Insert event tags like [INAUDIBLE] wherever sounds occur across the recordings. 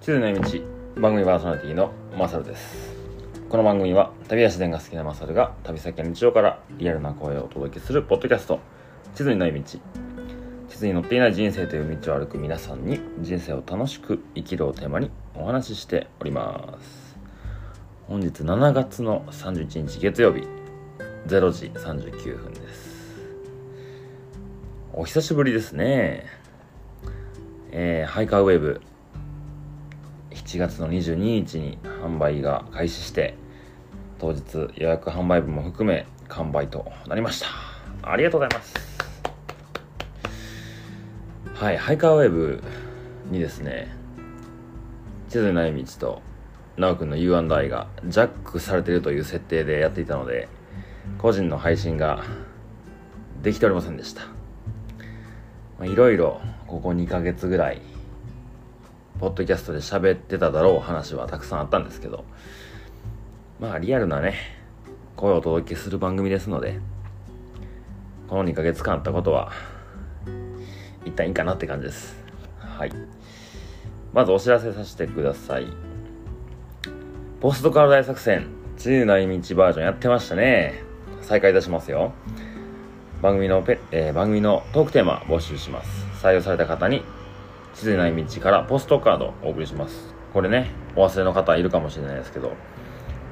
地図の道番組パーソナリティのマサルですこの番組は旅や自然が好きなマサルが旅先や日常からリアルな声をお届けするポッドキャスト地図にない道地図に載っていない人生という道を歩く皆さんに人生を楽しく生きるをテーマにお話ししております。本日7月の31日月曜日0時39分です。お久しぶりですね。えー、ハイカーウェーブ。7月の22日に販売が開始して当日予約販売分も含め完売となりました。ありがとうございます。はいハイカーウェーブにですね地図ない道と奈くんの U&I がジャックされているという設定でやっていたので個人の配信ができておりませんでした。いろいろここ2ヶ月ぐらいポッドキャストで喋ってただろう話はたくさんあったんですけど、まあリアルなね、声をお届けする番組ですので、この2ヶ月間あったことは、一旦いいかなって感じです。はい。まずお知らせさせてください。ポストカード大作戦、自由な道バージョンやってましたね。再開いたしますよ。番組のペ、えー、番組のトークテーマ募集します。採用された方に地図ない道からポストカードお送りします。これね、お忘れの方いるかもしれないですけど、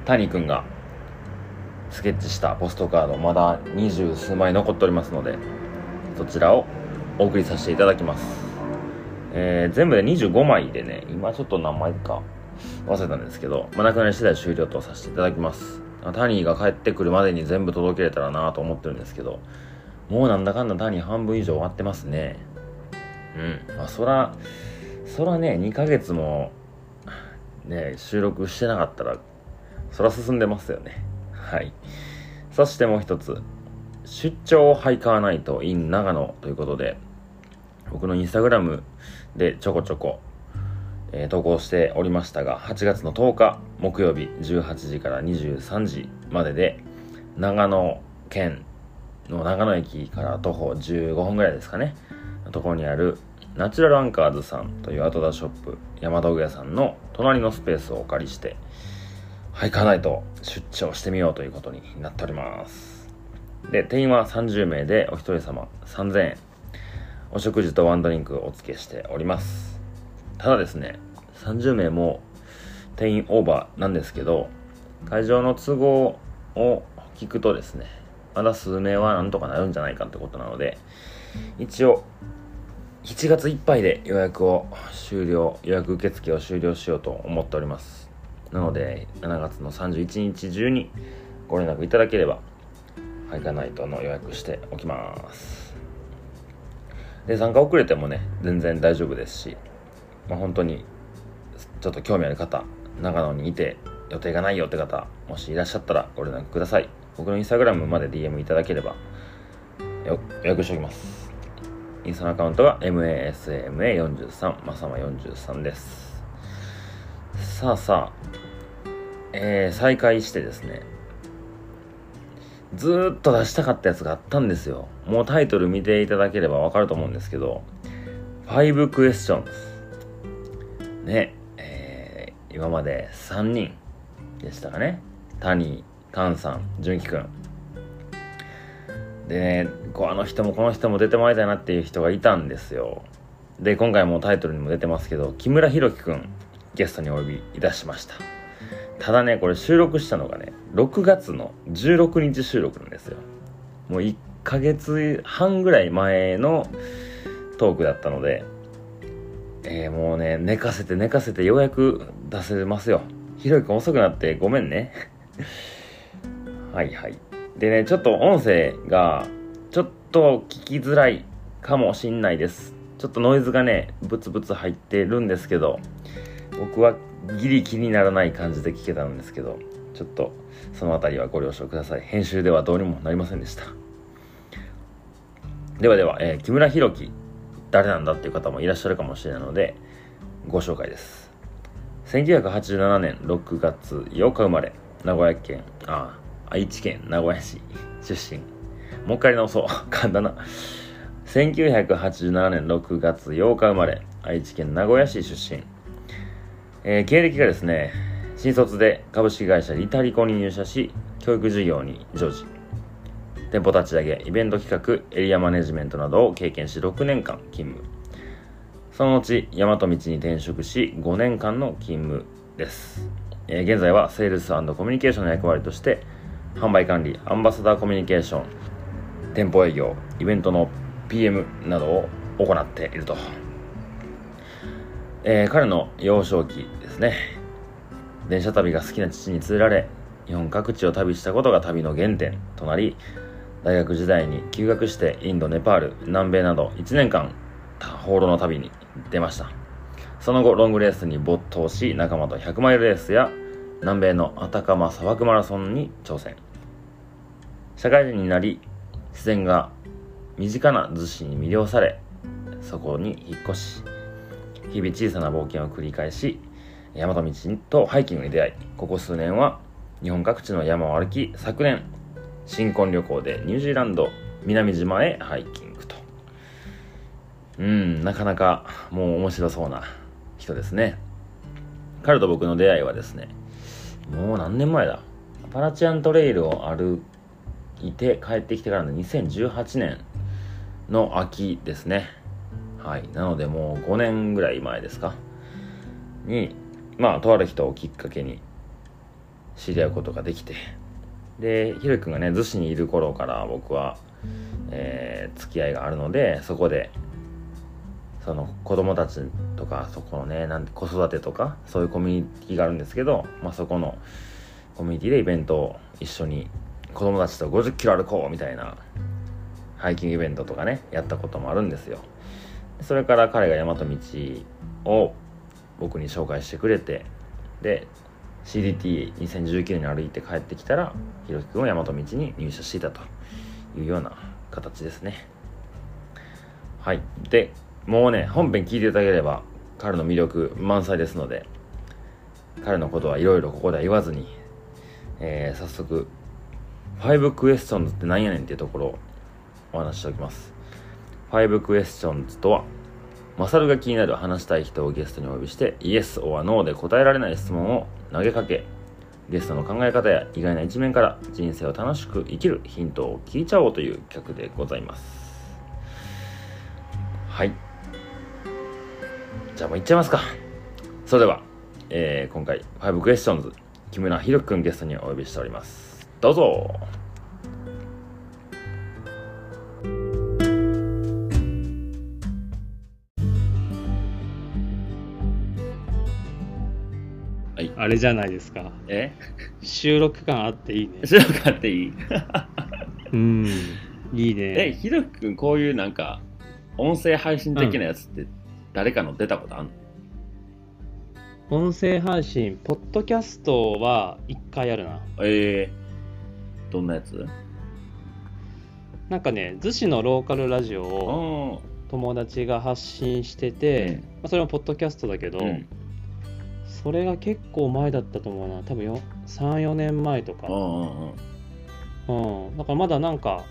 谷くんがスケッチしたポストカード、まだ二十数枚残っておりますので、そちらをお送りさせていただきます。えー、全部で25枚でね、今ちょっと何枚か忘れたんですけど、まあ、なくなり次第終了とさせていただきます。タニーが帰ってくるまでに全部届けれたらなと思ってるんですけど、もうなんだかんだタニー半分以上終わってますね。うん。まあそらそらね2ヶ月もね収録してなかったらそら進んでますよね。はい。そしてもう一つ。出張ハイカーナイト in 長野ということで僕のインスタグラムでちょこちょこ、えー、投稿しておりましたが8月の10日木曜日18時から23時までで長野県の長野駅から徒歩15分ぐらいですかね。ところにあるナチュラルアンカーズさんというアウトドアショップ山道具屋さんの隣のスペースをお借りしてはいかないと出張してみようということになっております。で定員は30名でお一人様3000円。お食事とワンドリンクお付けしております。ただですね30名も定員オーバーなんですけど会場の都合を聞くとですねまだ数名はなんとかなるんじゃないかってことなので一応7月いっぱいで予約を終了予約受付を終了しようと思っております。なので7月の31日中にご連絡いただければハイカナイトの予約しておきます。で参加遅れてもね全然大丈夫ですしまあ本当にちょっと興味ある方長野にいて予定がないよって方もしいらっしゃったらご連絡ください。僕のインスタグラムまで DM いただければ予約しておきます。インスタのアカウントが masama43 まさま43です。さあさあえー、再開してですねずーっと出したかったやつがあったんですよ。もうタイトル見ていただければわかると思うんですけど5 questions ねえー、今まで3人でしたかね。谷菅さん純喜くん。でね、こうあの人もこの人も出てもらいたいなっていう人がいたんですよ。で、今回もタイトルにも出てますけど、木村弘樹くん、ゲストにお呼びいたしました。ただね、これ収録したのがね、6月の16日収録なんですよ。もう1ヶ月半ぐらい前のトークだったので、えー、もうね、寝かせて寝かせてようやく出せますよ。ひろきくん遅くなってごめんね。[LAUGHS] はいはい。でね、ちょっと音声が、ちょっと聞きづらいかもしんないです。ちょっとノイズがね、ブツブツ入ってるんですけど、僕はギリ気にならない感じで聞けたんですけど、ちょっとそのあたりはご了承ください。編集ではどうにもなりませんでした。ではでは、えー、木村弘樹、誰なんだっていう方もいらっしゃるかもしれないので、ご紹介です。1987年6月8日生まれ、名古屋県、ああ、愛知県名古屋市出身。もう一回直そう。簡単な。1987年6月8日生まれ、愛知県名古屋市出身。えー経歴がですね新卒で株式会社リタリコに入社し教育事業に常時店舗立ち上げイベント企画エリアマネジメントなどを経験し6年間勤務その後大和道に転職し5年間の勤務です、えー現在はセールスコミュニケーションの役割として販売管理アンバサダーコミュニケーション店舗営業イベントの PM などを行っていると、えー彼の幼少期ですね。電車旅が好きな父に連れられ日本各地を旅したことが旅の原点となり大学時代に休学してインドネパール南米など1年間放浪の旅に出ました。その後ロングレースに没頭し仲間と100マイルレースや南米のアタカマ砂漠マラソンに挑戦。社会人になり自然が身近な逗子に魅了されそこに引っ越し日々小さな冒険を繰り返し大和道とハイキングに出会いここ数年は日本各地の山を歩き昨年新婚旅行でニュージーランド南島へハイキングと。うんなかなかもう面白そうな人ですね。彼と僕の出会いはですねもう何年前だ。アパラチアントレイルを歩いて帰ってきてからの2018年の秋ですね。はい。なのでもう5年ぐらい前ですか？にまあとある人をきっかけに知り合うことができて。でひろゆきくんがね逗子にいる頃から僕は、えー付き合いがあるのでそこでその子供たちとかそこのねなんて子育てとかそういうコミュニティがあるんですけど、まあ、そこのコミュニティでイベントを一緒に子供たちと50キロ歩こうみたいなハイキングイベントとかねやったこともあるんですよ。それから彼が大和道を僕に紹介してくれてで CDT2019 年に歩いて帰ってきたらひろきくんは大和道に入社していたというような形ですね。はい。でもうね本編聞いていただければ彼の魅力満載ですので彼のことはいろいろここでは言わずに、えー早速5クエスチョンズって何やねんっていうところをお話しておきます。5クエスチョンズとはマサルが気になる話したい人をゲストにお呼びしてイエス or ノーで答えられない質問を投げかけゲストの考え方や意外な一面から人生を楽しく生きるヒントを聞いちゃおうという企画でございます。はい。じゃあもういっちゃいますか。それでは、えー今回5クエスチョンズ木村ひろくんゲストにお呼びしております。どうぞあれじゃないですか。え？収録感あっていいね。後ろ買っていい？[LAUGHS] うん。いいえね。ひろきくんこういうなんか音声配信的なやつって誰かの出たことあんの、音声配信、ポッドキャストは一回あるな。えー、どんなやつ？なんかね、逗子のローカルラジオをあ友達が発信してて、うんまあ、それもポッドキャストだけど、うんそれが結構前だったと思うな。多分よ3、4年前とか。うん。だからまだなんか、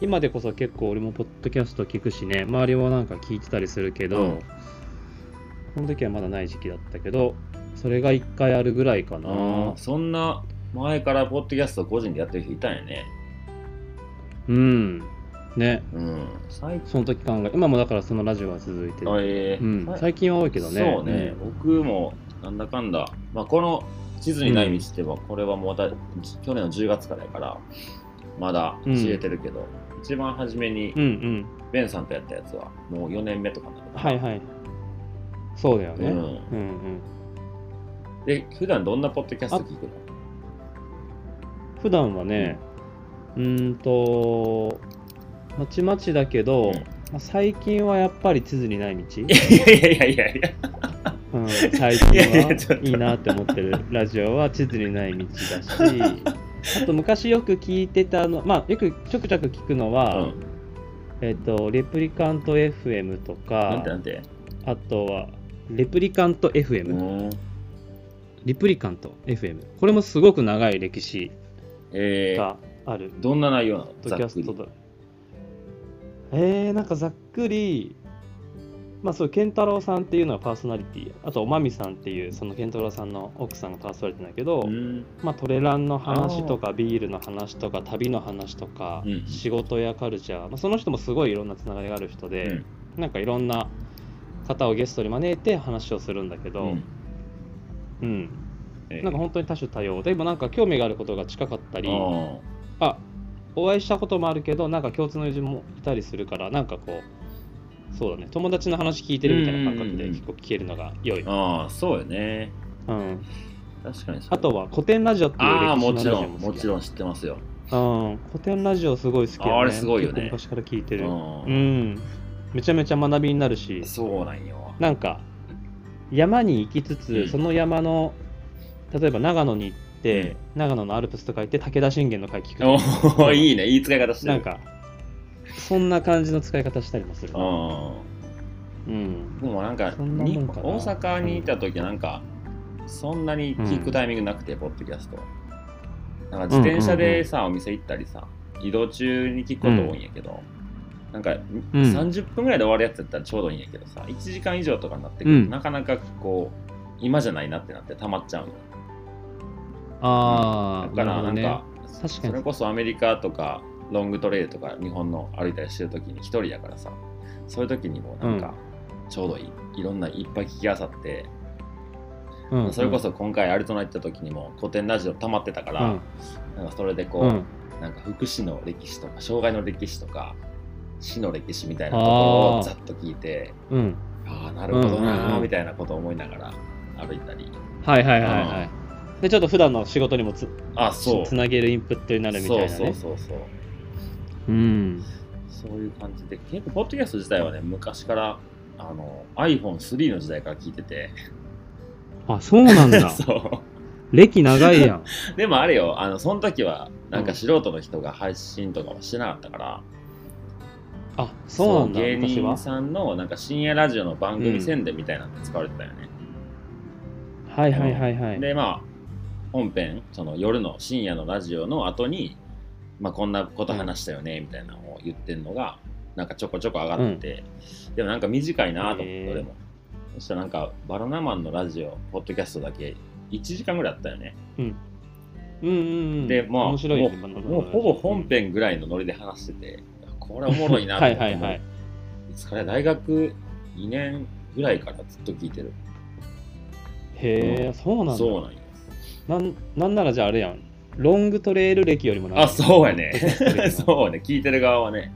今でこそ結構俺もポッドキャスト聞くしね、周りもなんか聞いてたりするけど、うんその時はまだない時期だったけど、それが1回あるぐらいかな。そんな前からポッドキャスト個人でやってる人いたんやねうん。ね。うん最その時考え、今もだからそのラジオは続いてる。あえーうん、さ最近は多いけどね。そうね、僕もなんだかんだ、まあ、この地図にない道っては、これはもうだ去年の10月からやからまだ知れてるけど、一番初めにうん。うんうん。ベンさんとやったやつはもう4年目とかなのかなはいはい。そうだよね。うん、うんうん。で普段どんなポッドキャスト聞くの？普段はね、うーんと、まちまちだけど、うん。まあ、最近はやっぱり地図にない道、[LAUGHS] いやいやいやいや。うん、最近はいいなって思ってるラジオは地図にない道だし、[LAUGHS] あと昔よく聞いてたの、まあよくちょくちょく聞くのは、うん。えっ、と、レプリカント FM とかなんて、なんて？あとは、レプリカント FM、うん。リプリカント FM。これもすごく長い歴史えある。どんな内容なの？キャストだ。えー、なんかざっくり、まあそう健太郎さんっていうのはパーソナリティ。あとおまみさんっていうその健太郎さんの奥さんがパーソナリティなんだけど、うん。まあトレランの話とかビールの話とか旅の話とか、うん。仕事やカルチャー、まあ、その人もすごいいろんなつながりがある人で、なんかいろんな方をゲストに招いて話をするんだけど、うんなんか本当に多種多様で今なんか興味があることが近かったりああ。お会いしたこともあるけどなんか共通の友人もいたりするからなんかこうそうだね友達の話聞いてるみたいな感覚で結構聞けるのが良い、ーあーそうよね。うん、確かにあとは古典ラジオっていうああ歴史のラジもちろんオもちろん知ってますよ。うん、古典ラジオすごい好きだね。あれすごいよね。昔から聞いてる。ううんん。めちゃめちゃ学びになるし。そうなんよ。なんか山に行きつつ、うん。その山の例えば長野に行って、長野のアルプスとか行って武田信玄の回聞く。おおいいね。いい使い方してる。なんかそんな感じの使い方したりもする。うな、んうん、でもなんかそんなかな。大阪にいた時なんかそんなに聞くタイミングなくて、ポッドキャスト。なんか自転車でさ、お店行ったりさ移動中に聞くこと多いんやけど、なんか、うん。30分ぐらいで終わるやつやったらちょうどいいんやけどさ1時間以上とかになってくると、うん。なかなかこう今じゃないなってなって溜まっちゃうのああだからなんね。か、確かに。それこそアメリカとかロングトレイルとか日本の歩いたりしてる時に一人やからさそういう時にもなんかちょうどいい、いろんないっぱい聞きあさって、うん。それこそ今回アリゾナ行った時にも古典ラジオ溜まってたから、うん。なんかそれでこう、うん。なんか福祉の歴史とか障害の歴史とか死の歴史みたいなところをざっと聞いてうん。ああなるほどうんうんなみたいなことを思いながら歩いたり。はいはいはいはいでちょっと普段の仕事にもつあそう。つなげるインプットになるみたいなね。そうそうそうそう。うん。そういう感じで結構ポッドキャスト自体はね昔からあの iPhone3 の時代から聞いてて。あそうなんだ。[LAUGHS] そう。歴長いやん。[LAUGHS] でもあれよあのその時はなんか素人の人が配信とかもしてなかったから、あそうなんだ芸人さんのなんか深夜ラジオの番組宣伝みたいなので使われてたよね、はいはいはいはい。でまあ本編その夜の深夜のラジオの後にまあこんなこと話したよねみたいなのを言ってるのがなんかちょこちょこ上がってて、でもなんか短いなと思って俺も。そしたらなんかバナナマンのラジオポッドキャストだけ1時間ぐらいあったよね、うん。うんうんでまあ面白いよねもうもうほぼ本編ぐらいのノリで話しててこれおもろいなとは思って。いはいはい。いつから大学2年ぐらいからずっと聞いてる。へえそうなんだ。そうなんよなんなんならじゃああれやん。ロングトレイル歴よりも長い。あそうやね。[LAUGHS] そうね。聞いてる側はね。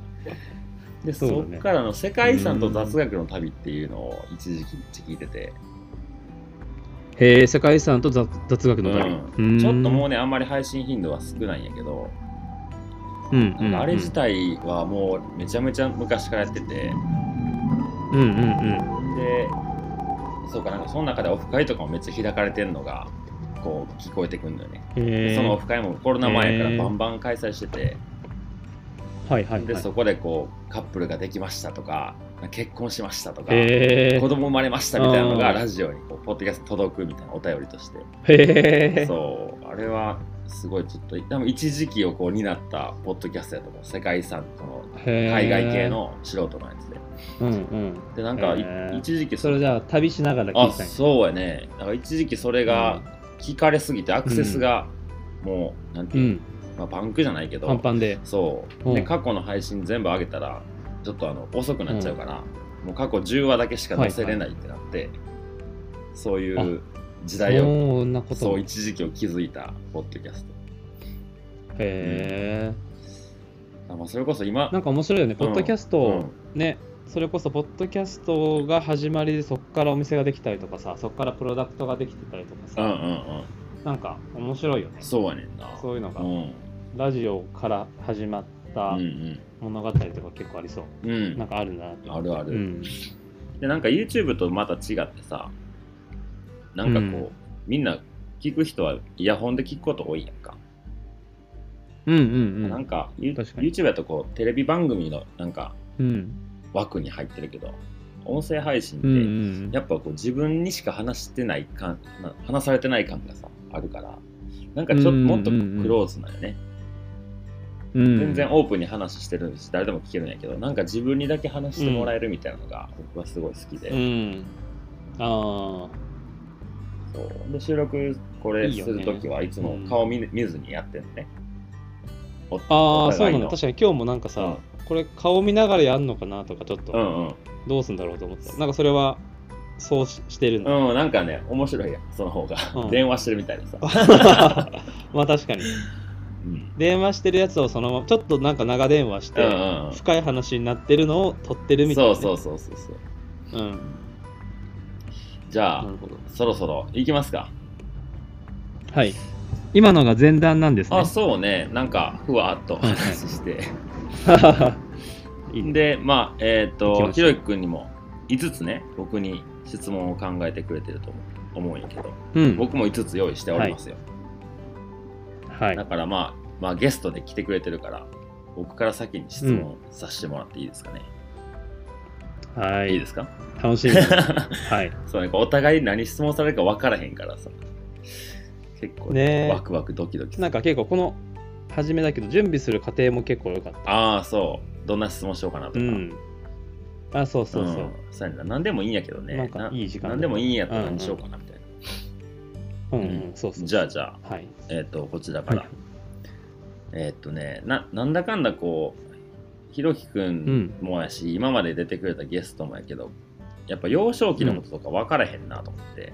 でそっからの世界遺産と雑学の旅っていうのを一時期めっちゃ聞いてて、へえ世界遺産と雑雑学の旅、うん。ちょっともうねねあんまり配信頻度は少ないんやけど、うんなんかあれ自体はもうめちゃめちゃ昔からやってて。うんうんうん。でそうかなんかその中でオフ会とかもめっちゃ開かれてるのがこう聞こえてくるんだよね、へえそのオフ会もコロナ前やからバンバン開催してて、はいはいはい。でそこでこうカップルができましたとか結婚しましたとか、へえ子供生まれましたみたいなのがラジオにこうポッドキャスト届くみたいなお便りとして。へえそう。あれはすごいちょっと多分一時期をこう担ったポッドキャストやと思う。世界遺産との海海外系の素人のやつで。うんうん。でなんか一時期それじゃあ旅しながら聞あいたんや。そうやね。なんか一時期それが聞かれすぎてアクセスがもうなんていう、うん。まあ、パンクじゃないけどパンパンで。そう、うん。で過去の配信全部上げたらちょっとあの遅くなっちゃうから、もう過去10話だけしか載せれないってなって、そういう時代をそんなこと。そう一時期を築いたポッドキャスえトあ、まあ、それこそ今なんか面白いよね。ポッドキャスト、うん。ねそれこそポッドキャストが始まりでそこからお店ができたりとかさそこからプロダクトができてたりとかさ、うんうんうん。なんか面白いよね。そうやねんな。そういうのが、うんラジオから始まったうん物語とか結構ありそう、うん。うんなんかあるなって。あるある、うん。でなんか YouTube とまた違ってさなんかこう、うん。みんな聞く人はイヤホンで聞くこと多いやんか、うんうんなんかユ確かに。YouTube やとこうテレビ番組のなんかうん枠に入ってるけど音声配信って、やっぱこう自分にしか話してない感な話されてない感がさあるからなんかちょっともっとクローズなよね、うん。全然オープンに話してるし誰でも聞けるんやけどなんか自分にだけ話してもらえるみたいなのが僕はすごい好きで、うん。あそう。で収録これするときはいつも顔見,、見ずにやってるのね。おあああそうないの。確かに今日もなんかさ、うんこれ顔見ながらやんのかなとかちょっとうんうんどうすんだろうと思ってたなんかそれはそうししてるの、うん、なんかね、面白いやん、その方が。うん電話してるみたいでさ。[LAUGHS] まあ確かにうん。電話してるやつをそのままちょっとなんか長電話して、うんうん深い話になってるのを撮ってるうん。みたいな、そうね、そうそうそうそう。うんじゃあなる、ほどそろそろ行きますか。はい今のが前段なんですねあ、そうね、なんか、ふわっとはいはい話して。[LAUGHS] いいね。で、まあ、えっ、行きと、ひろゆきくんにも5つね、僕に質問を考えてくれてると思うんやけど、うん。僕も5つ用意しておりますよ。はい。だからまあ、まあ、ゲストで来てくれてるから、僕から先に質問させてもらっていいですかね。はい。いいですか？楽しみです。[LAUGHS] はい。そうね、お互い何質問されるか分からへんからさ。結構、ねえ。ワクワクドキドキなんか結構この初めだけど準備する過程も結構良かったああ、そう。どんな質問しようかなとか。うんあそうそうそう、んそうやな。何でもいいんやけどね。なんかいい時間何でもいいんやったら何しようかなみたいな。うんうん、そうそうじゃあじゃあ、はいえっ、と、こちらから。はいえっ、とねな、なんだかんだこう、ひろきくんもやし、今まで出てくれたゲストもやけど、やっぱ幼少期のこととか分からへんなと思って。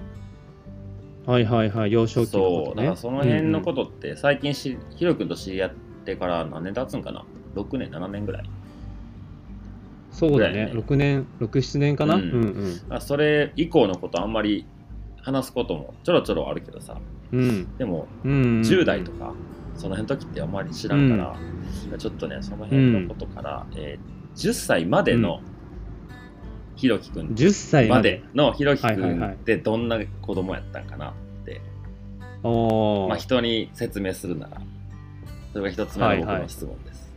はいはいはい幼少期のそう、ことね。だからその辺のことって、最近し、ひろきくんと知り合ってから何年経つんかな ?6 年、7年ぐらい。そうだね。ね。6年67年かな、ううんん、うん。あそれ以降のことあんまり話すこともちょろちょろあるけどさ、うん。でもうんうん。10代とか、その辺の時ってあんまり知らんから、ちょっとね、その辺のことから、えー10歳までのひろきくん。10歳まで。のひろきくはいはいはい。んってどんな子供やったんかなって、まあ、人に説明するなら、それが一つ目の僕の質問です。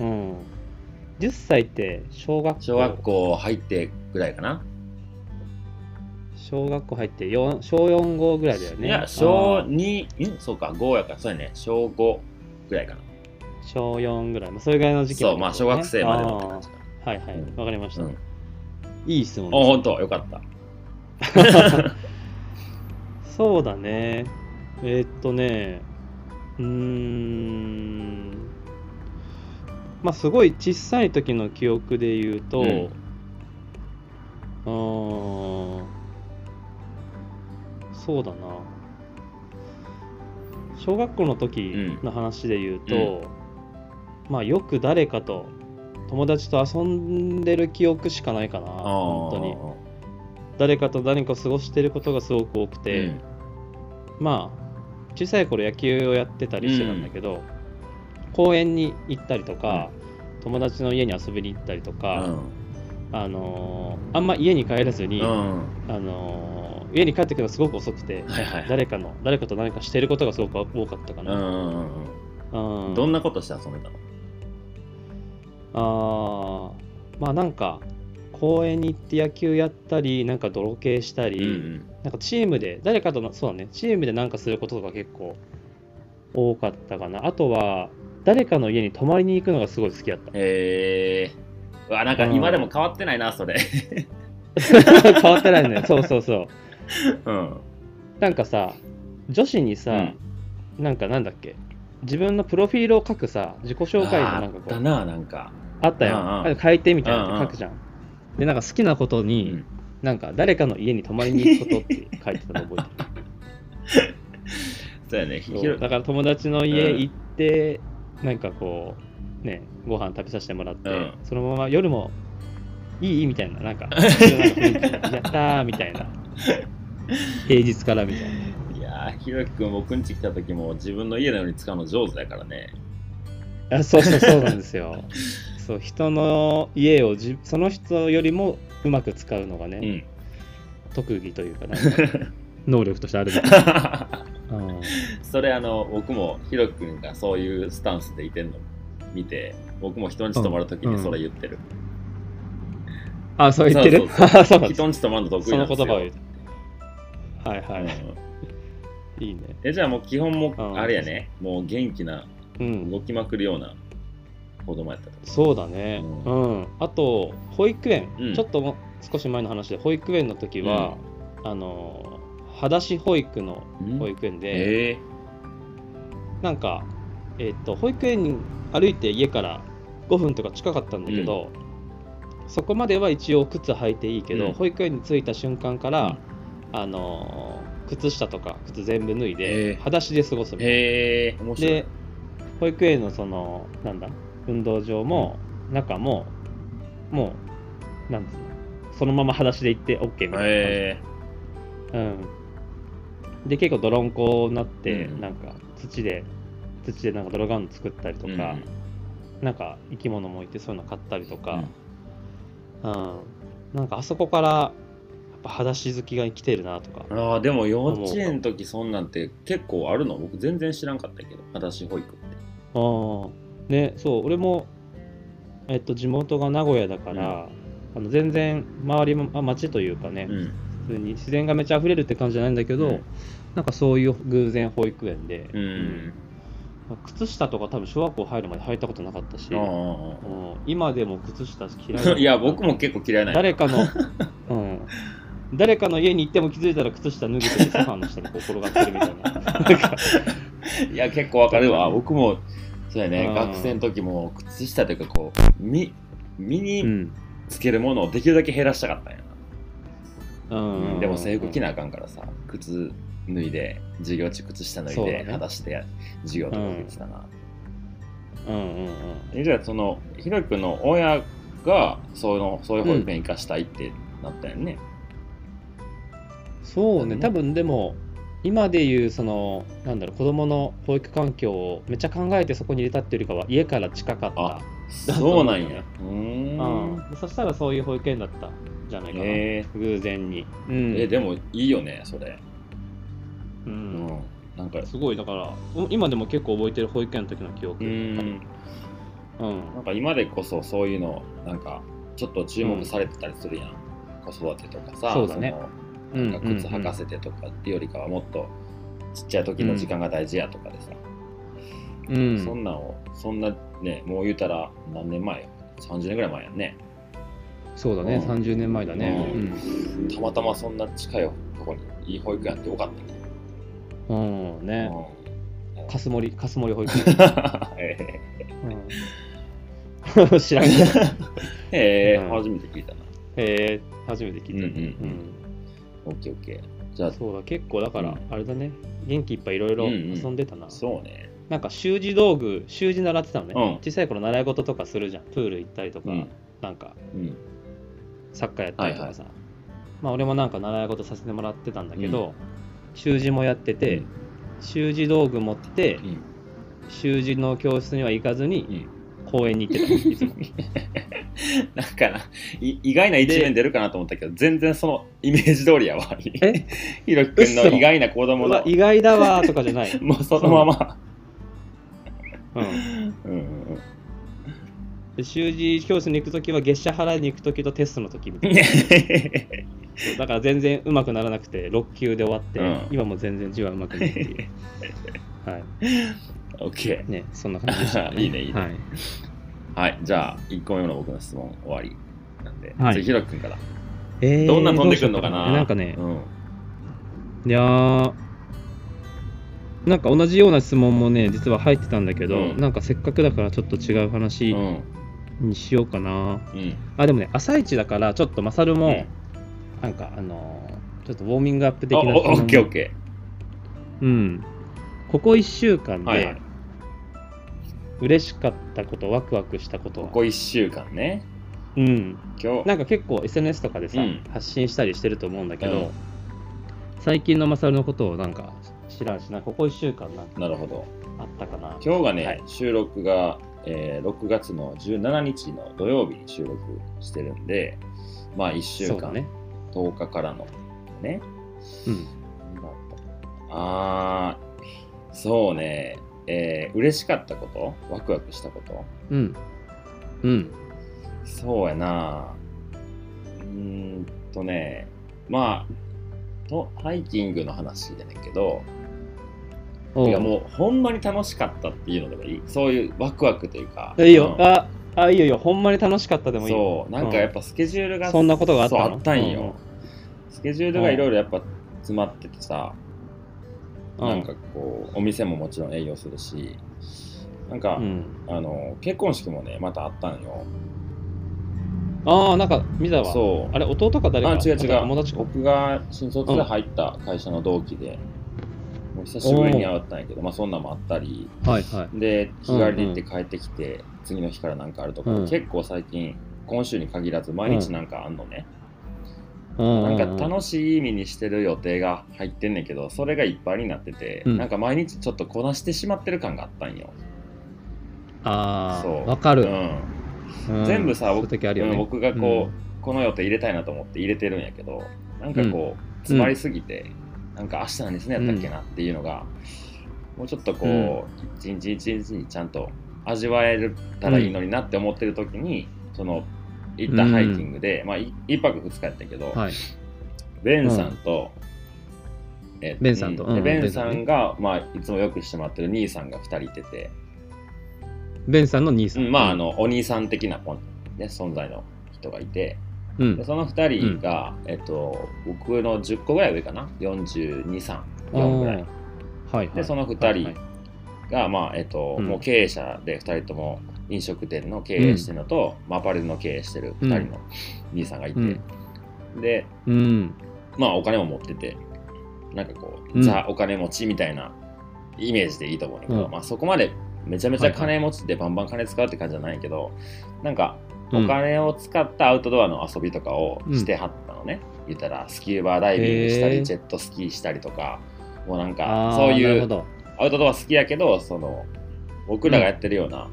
うん、10歳って小学校。小学校入ってぐらいかな、小学校入って4小4号ぐらいだよね。いや、小あー2、んそうか、5やから、そうやね、小5ぐらいかな。小4ぐらい、まあ、それぐらいの時期そう、まあ、小学生までのって感じかはいはい。うん。わかりました、うん。いい質問あ、ですほんと、よかった。[LAUGHS] そうだね。えーっとね、うーん、まあすごい小さい時の記憶で言うと、うんうーん、そうだな。小学校の時の話で言うと、まあよく誰かと友達と遊んでる記憶しかないかな、本当に。誰かと何か過ごしてることがすごく多くて、うんまあ小さい頃野球をやってたりしてたんだけど、公園に行ったりとか、友達の家に遊びに行ったりとうか、ん。あのーあんま家に帰らずに、うん。あのー家に帰ってくるのがすごく遅くて、はいはい。誰かの誰かと何かしてることがすごく多かったかな。うんうんうんうんうん。どんなことして遊んでたのあーまあなんか公園に行って野球やったりなんか泥系したり、うんなんかチームで、誰かとの、そうだね、チームでなんかすることが結構多かったかな。あとは、誰かの家に泊まりに行くのがすごい好きだった。へえー。うわ、なんか今でも変わってないな、それ。[LAUGHS] 変わってないね。そうそうそう。[LAUGHS] うん。なんかさ、女子にさ、なんかなんだっけ、自分のプロフィールを書くさ、自己紹介のなんかあこう、ったな、なんか。あったよ。うんうんあれ書いてみたいなうんうんの書くじゃん。で、なんか好きなことうに、んなんか誰かの家に泊まりに行くことって書いてたの覚えてる。[LAUGHS] そうやね。ひそうだから友達の家行って、なんかこうねご飯食べさせてもらって、うんそのまま夜もいい？みたいななんかやったーみたいな [LAUGHS] 平日からみたいないやー、ひろきくん、僕ん家来た時も自分の家のように使うの上手だからね。あそうそうそうなんですよ [LAUGHS] そう人の家をじその人よりもうまく使うのがね、うん。特技というかなんか [LAUGHS] 能力としてあるみたいな、[LAUGHS] うん。それ、あの、僕もひろきくんがそういうスタンスでいてんの見て、僕も人ん家泊まる時にそれ言ってる。あそう言ってる？そうそう [LAUGHS] 人ん家泊まるの得意そなんですよ。の言葉を言う。はいはい、うん。いいね。えじゃあもう基本もうん。あれやね、もう元気なうん。動きまくるような子供やったと。そうだね。ううん、あと保育園、うん。ちょっとも少し前の話で保育園の時は、あの裸足保育の保育園で、え。なんか、えっと保育園に歩いて家から5分とか近かったんだけど、そこまでは一応靴履いていいけど、うん。保育園に着いた瞬間から、あの靴下とか靴全部脱いへでえ。裸足で過ごすみたいな。へえ。面白い。で保育園のそのなんだ運動場も中ももうなんつうのそのまま裸足で行って OK みたいな感じ、へうん、で結構泥んこになって、うん。なんか土で土でなんか泥ガウン作ったりとえか、なんか生き物もいてそういうの買ったりとか、うん。なんかあそこからやっぱ裸足好きが生きてるなとか。ああでも幼稚園の時そんなんて結構あるの？僕全然知らんかったけど裸足保育って。ああねそう俺もえっと地元が名古屋だから、あの全然周りもあ町というかね、うん。普通に自然がめっちゃ溢れるって感じじゃないんだけど、うん。なんかそういう偶然保育園で、うん。靴下とか多分小学校入るまで履いたことなかったし、今でも靴下嫌い [LAUGHS] いや僕も結構嫌いな誰かの、[LAUGHS] うん、誰かの家に行っても気づいたら靴下脱げてソファーの下にこう転がってるみたいな。[LAUGHS] いや結構わかるわ。僕もそうやね。うん。学生の時も靴下というかこう身身うにん。つけるものをできるだけ減らしたかったんやうんな、でも制服着なあかんからさ靴脱いで授業中靴下脱いで裸足で授業とか受けてたな、うんうんうんえじゃあそのひろゆくんの親がそのそういう保育園行かしたいってなったよね、そうね、ね。多分でも、今でいう、その、なんだろう、子供の保育環境をめっちゃ考えてそこに入れたっていうよりかは、家から近かっあた。そうなんや。うーん。そしたらそういう保育園だったんじゃないかな、え。偶然に。うん。えでもいいよねそれ。う、うん。んなんかすごい、だから、う今でも結構覚えてる保育園の時の記憶。ううん。んなんか今でこそそういうのなんかちょっと注目されてたりするやん、子育てとかさそうだねなんか靴履かせてとかっていうよりかはもっとちっちゃい時の時間が大事やとかでさ、うん、そんなんをそんなねもう言うたら何年前30年ぐらい前やんね。そうだね、うん。30年前だね。うたまたまそんな近いとこにいい保育園あってよかったねうん、うん、ね、うん。かすもり、かすもり保育園。[LAUGHS] えうん、[LAUGHS] 知らんけど。ー [LAUGHS] えーうん。初めて聞いたな。えー、初めて聞いた。うんうん。うんオッケーオッケー。じゃあそうだ、結構だからうん、あれだね、元気いっぱいいろいろうんうん。遊んでたな。そうね。なんか習字道具、習字習ってたのね、うん。小さい頃習い事とかするじゃん。プール行ったりとか、うん。なんかうん。サッカーやったりとかさ。まあ俺もなんか習い事させてもらってたんだけど、習字もやってて、うん。習字道具持って、うん。習字の教室には行かずにうん公園に行ってた、いつも。なんかない意外な一面出るかなと思ったけど全然そのイメージ通りやわえ？ひろきくんの意外な子供の意外だわーとかじゃない？[LAUGHS] もうそのままうんうんうんで習字教室に行くときは月謝払いに行くときとテストのときみたいな。[LAUGHS] だから全然うまくならなくて6級で終わって、うん今も全然字はうまくないっていう。[LAUGHS] はい。オッケね、そんな感じでした、[LAUGHS] いいねいいね。はい。ーはいじゃあ1個目の僕の質問終わりなんで、はい。次ひろきくんから。えーどんな飛んでくんのかな？な。んかね、うん。いやー、なんか同じような質問もね、実は入ってたんだけど、うん。なんかせっかくだからちょっと違う話うん。にしようかな。うん。あ、でもね、朝一だから、ちょっとマサルも、うん。なんか、あのーちょっとウォーミングアップ的あなおオッケーオッケうん。ここ1週間ーはいはい。で、嬉しかったこと、ワクワクしたことは。ここ1週間ねうん。今日なんか結構 SNS とかでさ、うん発信したりしてると思うんだけど、うん最近のマサルのことをなんか知らんしな、ここ1週間なんかなるほどあったかな。今日がね、はい収録が、えー6月の17日の土曜日に収録してるんでまあ1週間、ね。10日からのねうん。あーそうねえー嬉しかったことワクワクしたこと。うん。うん。そうやな。うーんとねまあとハイキングの話じゃねんけどいやもうほんまに楽しかったっていうのでもいい。そういうワクワクというかいいよ、うん、ああいいよいいよ。ほんまに楽しかったでもいい。そうなんかやっぱスケジュールが、うん、そんなことがあったあったんよ、うん、スケジュールがいろいろやっぱ詰まっててさ、なんかこうお店ももちろん営業するしなんか、あの結婚式もねまたあったんよ。ああなんか見たわ。そう。あれ弟か誰か？あ違う違う。友達僕が新卒で入った会社の同期で、もう久しぶりに会ったんやけどまあそんなもあったり、はいはい、で日帰りで行って帰ってきて、次の日からなんかあるとか、うん、結構最近今週に限らず毎日なんかあんのね、うん、なんか楽しい意味にしてる予定が入ってんねんけどそれがいっぱいになってて、うん、なんか毎日ちょっとこなしてしまってる感があったんよ。ああわかる、うん。全部さ僕,、ね、僕がこう、この予定入れたいなと思って入れてるんやけどなんかこう、詰まりすぎて、なんか明日何すねやったっけなっていうのが、もうちょっとこう、一日一日にちゃんと味わえたらいいのになって思ってる時に、その行ったハイキングで、まあ1泊2日やったけど、はい、ベンさんと、えベンさんと、ベンさんが、まあ、いつもよくしてもらってる兄さんが2人いてて、ベンさんの兄さん。まあ、あの、お兄さん的な、ね、存在の人がいて、うん、でその2人が、うん、えっと、僕の10個ぐらい上かな、42、3、4ぐらい。はい、で、その2人が、はいはい、まあ、えっと、うん、もう経営者で2人とも飲食店の経営してるのと、うん、アパレルの経営してる2人の兄さんがいて、で、まあ、お金も持ってて、なんかこう、ザ・お金持ちみたいなイメージでいいと思うんだけど、まあ、そこまでめちゃめちゃ金持ちでバンバン金使うって感じじゃないけど、なんかお金を使ったアウトドアの遊びとかをしてはったのね、うん、言ったらスキューバーダイビングしたりジェットスキーしたりとかもうなんかそういうアウトドア好きやけどその僕らがやってるような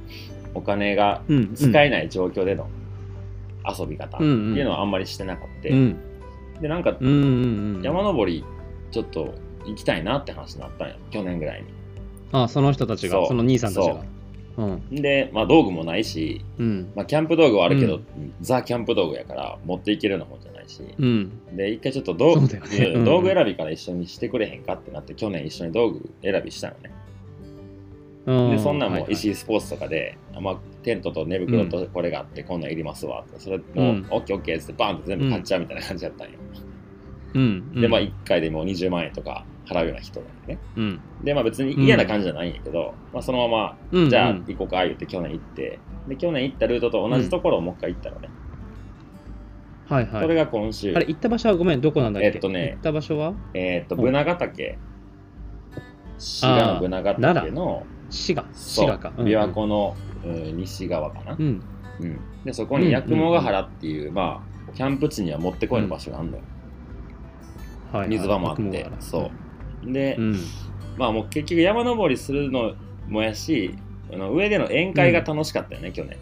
お金が使えない状況での遊び方っていうのはあんまりしてなかった、うん、でなんか山登りちょっと行きたいなって話になったんや。去年ぐらいに。あその人たちが？その兄さんたちが？う。ん、で、まあ、道具もないし、うん、まあ、キャンプ道具はあるけど、うん、ザ・キャンプ道具やから持っていけるようなもんじゃないし、うん、で一回ちょっと道具、ね、道具選びから一緒にしてくれへんかってなって去年一緒に道具選びしたのね、でそんなんも石井スポーツとかで、まあ、テントと寝袋とこれがあって、こんなんいりますわ。ってそれもう、オッケーオッケーってバンって全部買っちゃうみたいな感じだったんよ、でまあ1回でもう20万円とか払うような人だよね。うん、で、まあ別に嫌な感じじゃないんやけど、まあそのまま、じゃあ行こうか、言って去年行って、で、去年行ったルートと同じところをもう一回行ったのね。はいはい。それが今週。あれ、行った場所はごめん、どこなんだっけ？えっとね、行った場所は？えっと、ブナヶ岳。滋賀のブナヶ岳の、滋賀。滋賀か。琵琶湖の、西側かな。うん。うん、で、そこに八雲ヶ原っていう、まあ、キャンプ地にはもってこいの場所があるのよ。はい、水場もあって、そう。で、うん、まあもう結局山登りするのもやしあの上での宴会が楽しかったよね、うん、去年。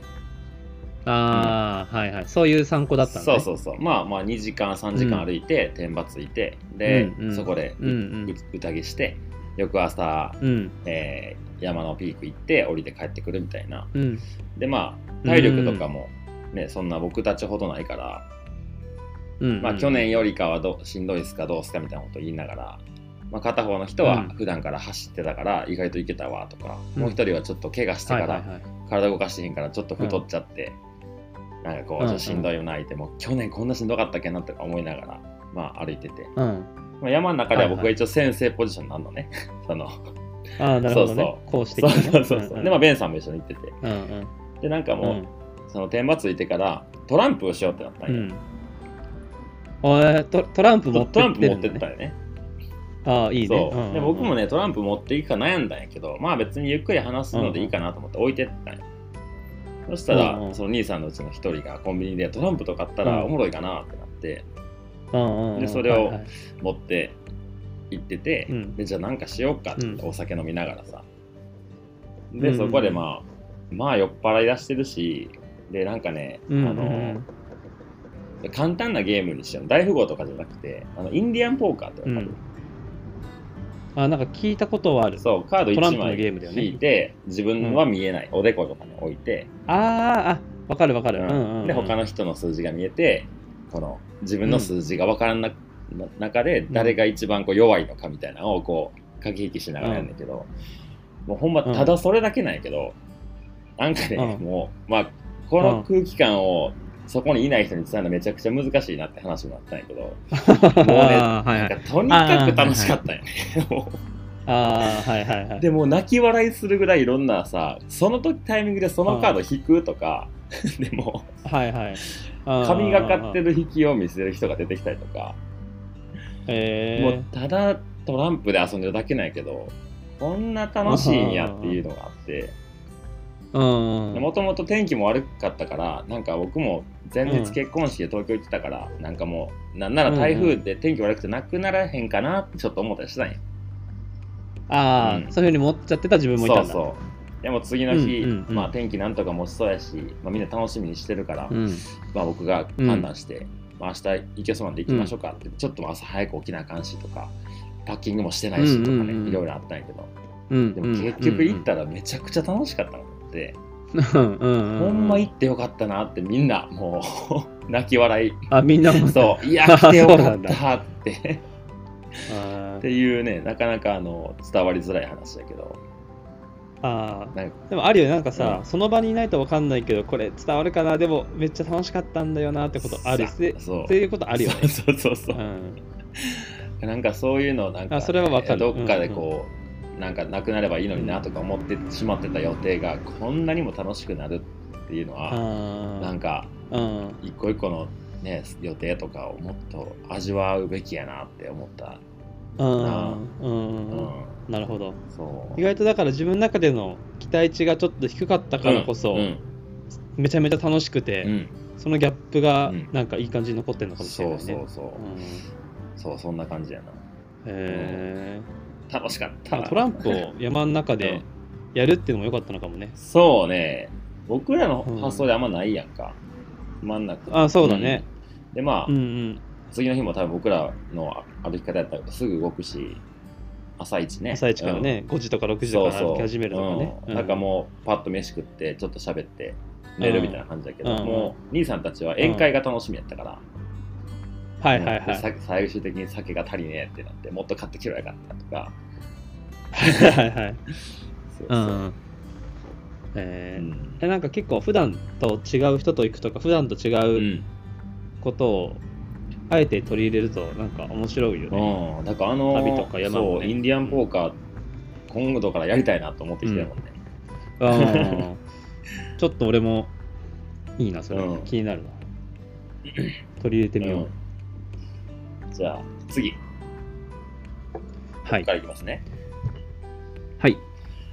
ああ、うん、はいはい。そういう参考だったんだ、ね、そうそうそう。まあまあ2時間3時間歩いて、天罰いてで、うんうん、そこで、うんうん、宴して翌朝、うん、えー、山のピーク行って降りて帰ってくるみたいな、うん、でまあ体力とかもね、そんな僕たちほどないから、うんうん、まあ去年よりかはどしんどいですかどうですかみたいなこと言いながらまあ、片方の人は普段から走ってたから意外といけたわとか、うん、もう一人はちょっと怪我してから体動かしてへんからちょっと太っちゃって、うん、なんかこうちょっとしんどいよなってもう去年こんなしんどかったっけなとか思いながら、まあ、歩いてて、うん、まあ、山の中では僕が一応先生ポジションなのね、[LAUGHS] そのあなるほど、ね、そうそう。こうして、ね、そうそうそう、でまあベンさんも一緒に行ってて、うんうん、でなんかもう、その天場ついてからトランプをしようってなったんや、うん、トトランプ持ってね、トランプ持ってったよね。ああいいね。そう、で僕もねトランプ持っていくか悩んだんやけどまあ別にゆっくり話すのでいいかなと思って置いてったんや、そしたら、うんうん、その兄さんのうちの一人がコンビニでトランプと買ったらおもろいかなってなって、うんでそれを持って行ってて、はいはい、でじゃあなんかしようかってお酒飲みながらさ、でそこでまあまあ酔っ払い出してるしでなんかね、あの簡単なゲームにしよう。大富豪とかじゃなくてあのインディアンポーカーってわか。る、うん。あなんか聞いたことはある。そうカード1枚引いて、自分は見えない、おでことかに置いて。ああわかるわかる、で他の人の数字が見えてこの自分の数字が分からな、中で誰が一番こう弱いのかみたいなのをこう駆け引きしながらやんねんけど、もうほんまただそれだけなんやけど、なんかね、もうまあこの空気感をそこにいない人に伝えるのめちゃくちゃ難しいなって話もあったんやけど、[LAUGHS] もうね、なんかとにかく楽しかったんやね。あはいはいはい。でも泣き笑いするぐらいいろんなさ、その時タイミングでそのカード引くとか、[LAUGHS] でも、はいはい。神がかってる引きを見せる人が出てきたりとか、えー、もうただトランプで遊んでるだけなんやけど、こんな楽しいんやっていうのがあって、もともと天気も悪かったからなんか僕も前日結婚式で東京行ってたから、うん、なんかもうなんなら台風で天気悪くてなくならへんかなってちょっと思ったりしたんや。ああ、うん、そういうふうに思っちゃってた自分もいたんだ。そうそう。でも次の日、うんうんうん、まあ、天気なんとか持ちそうやし、まあ、みんな楽しみにしてるから、うん、まあ、僕が判断して、まあ、明日行けそうなんで行きましょうか。って、ちょっと朝早く起きなあかんしとかパッキングもしてないしとかね、うんうんうん、いろいろあったんやけど、でも結局行ったらめちゃくちゃ楽しかったのってほんま行ってよかったなってみんなもう [LAUGHS] 泣き笑い。あみんなも。そう。[LAUGHS] いや来てよかったって。っていうねなかなかあの伝わりづらい話だけどああでもあるよねなんかさ、うん、その場にいないと分かんないけどこれ伝わるかな？でもめっちゃ楽しかったんだよなってことあるそう。そういうことあるよね。[LAUGHS] そうそうそう、うん、なんかそういうのなんか、ね、それは分かる。どっかでこう、うんうんなんかなくなればいいのになとか思ってしまってた予定がこんなにも楽しくなるっていうのはなんか一個一個の、ね、予定とかをもっと味わうべきやなって思ったななるほど。意外とだから自分の中での期待値がちょっと低かったからこそ、うん。うん、めちゃめちゃ楽しくて、うん、そのギャップがなんかいい感じに残ってるのかもしれないね、そうそうそう、そうそんな感じやな。へえ楽しかった。トランプを山の中でやるっていうのも良かったのかもね。そうね。僕らの発想であんまないやんか。うん、真ん中。あ、そうだね。うん、で、まあ、うんうん、次の日も多分僕らの歩き方やったらすぐ動くし、朝一ね。朝一からね、うん、5時とか6時とか歩き始めるとかね。なんかもう、パッと飯食って、ちょっと喋って、寝るみたいな感じだけど、もう、兄さんたちは宴会が楽しみやったから、はいはいはい、最終的に酒が足りねえってなってもっと買ってきればよかったとか。はいはい [LAUGHS] そうそう、うん。えー、うん、なんか結構普段と違う人と行くとか普段と違うことをあえて取り入れるとなんか面白いよね、うん、だからあの旅とか山も、ね、インディアンポーカー今度からやりたいなと思ってきてるもんね、うん、ちょっと俺もいいなそれ、うん、気になるな取り入れてみよう、じゃあ次。はい。からいきますね。はい。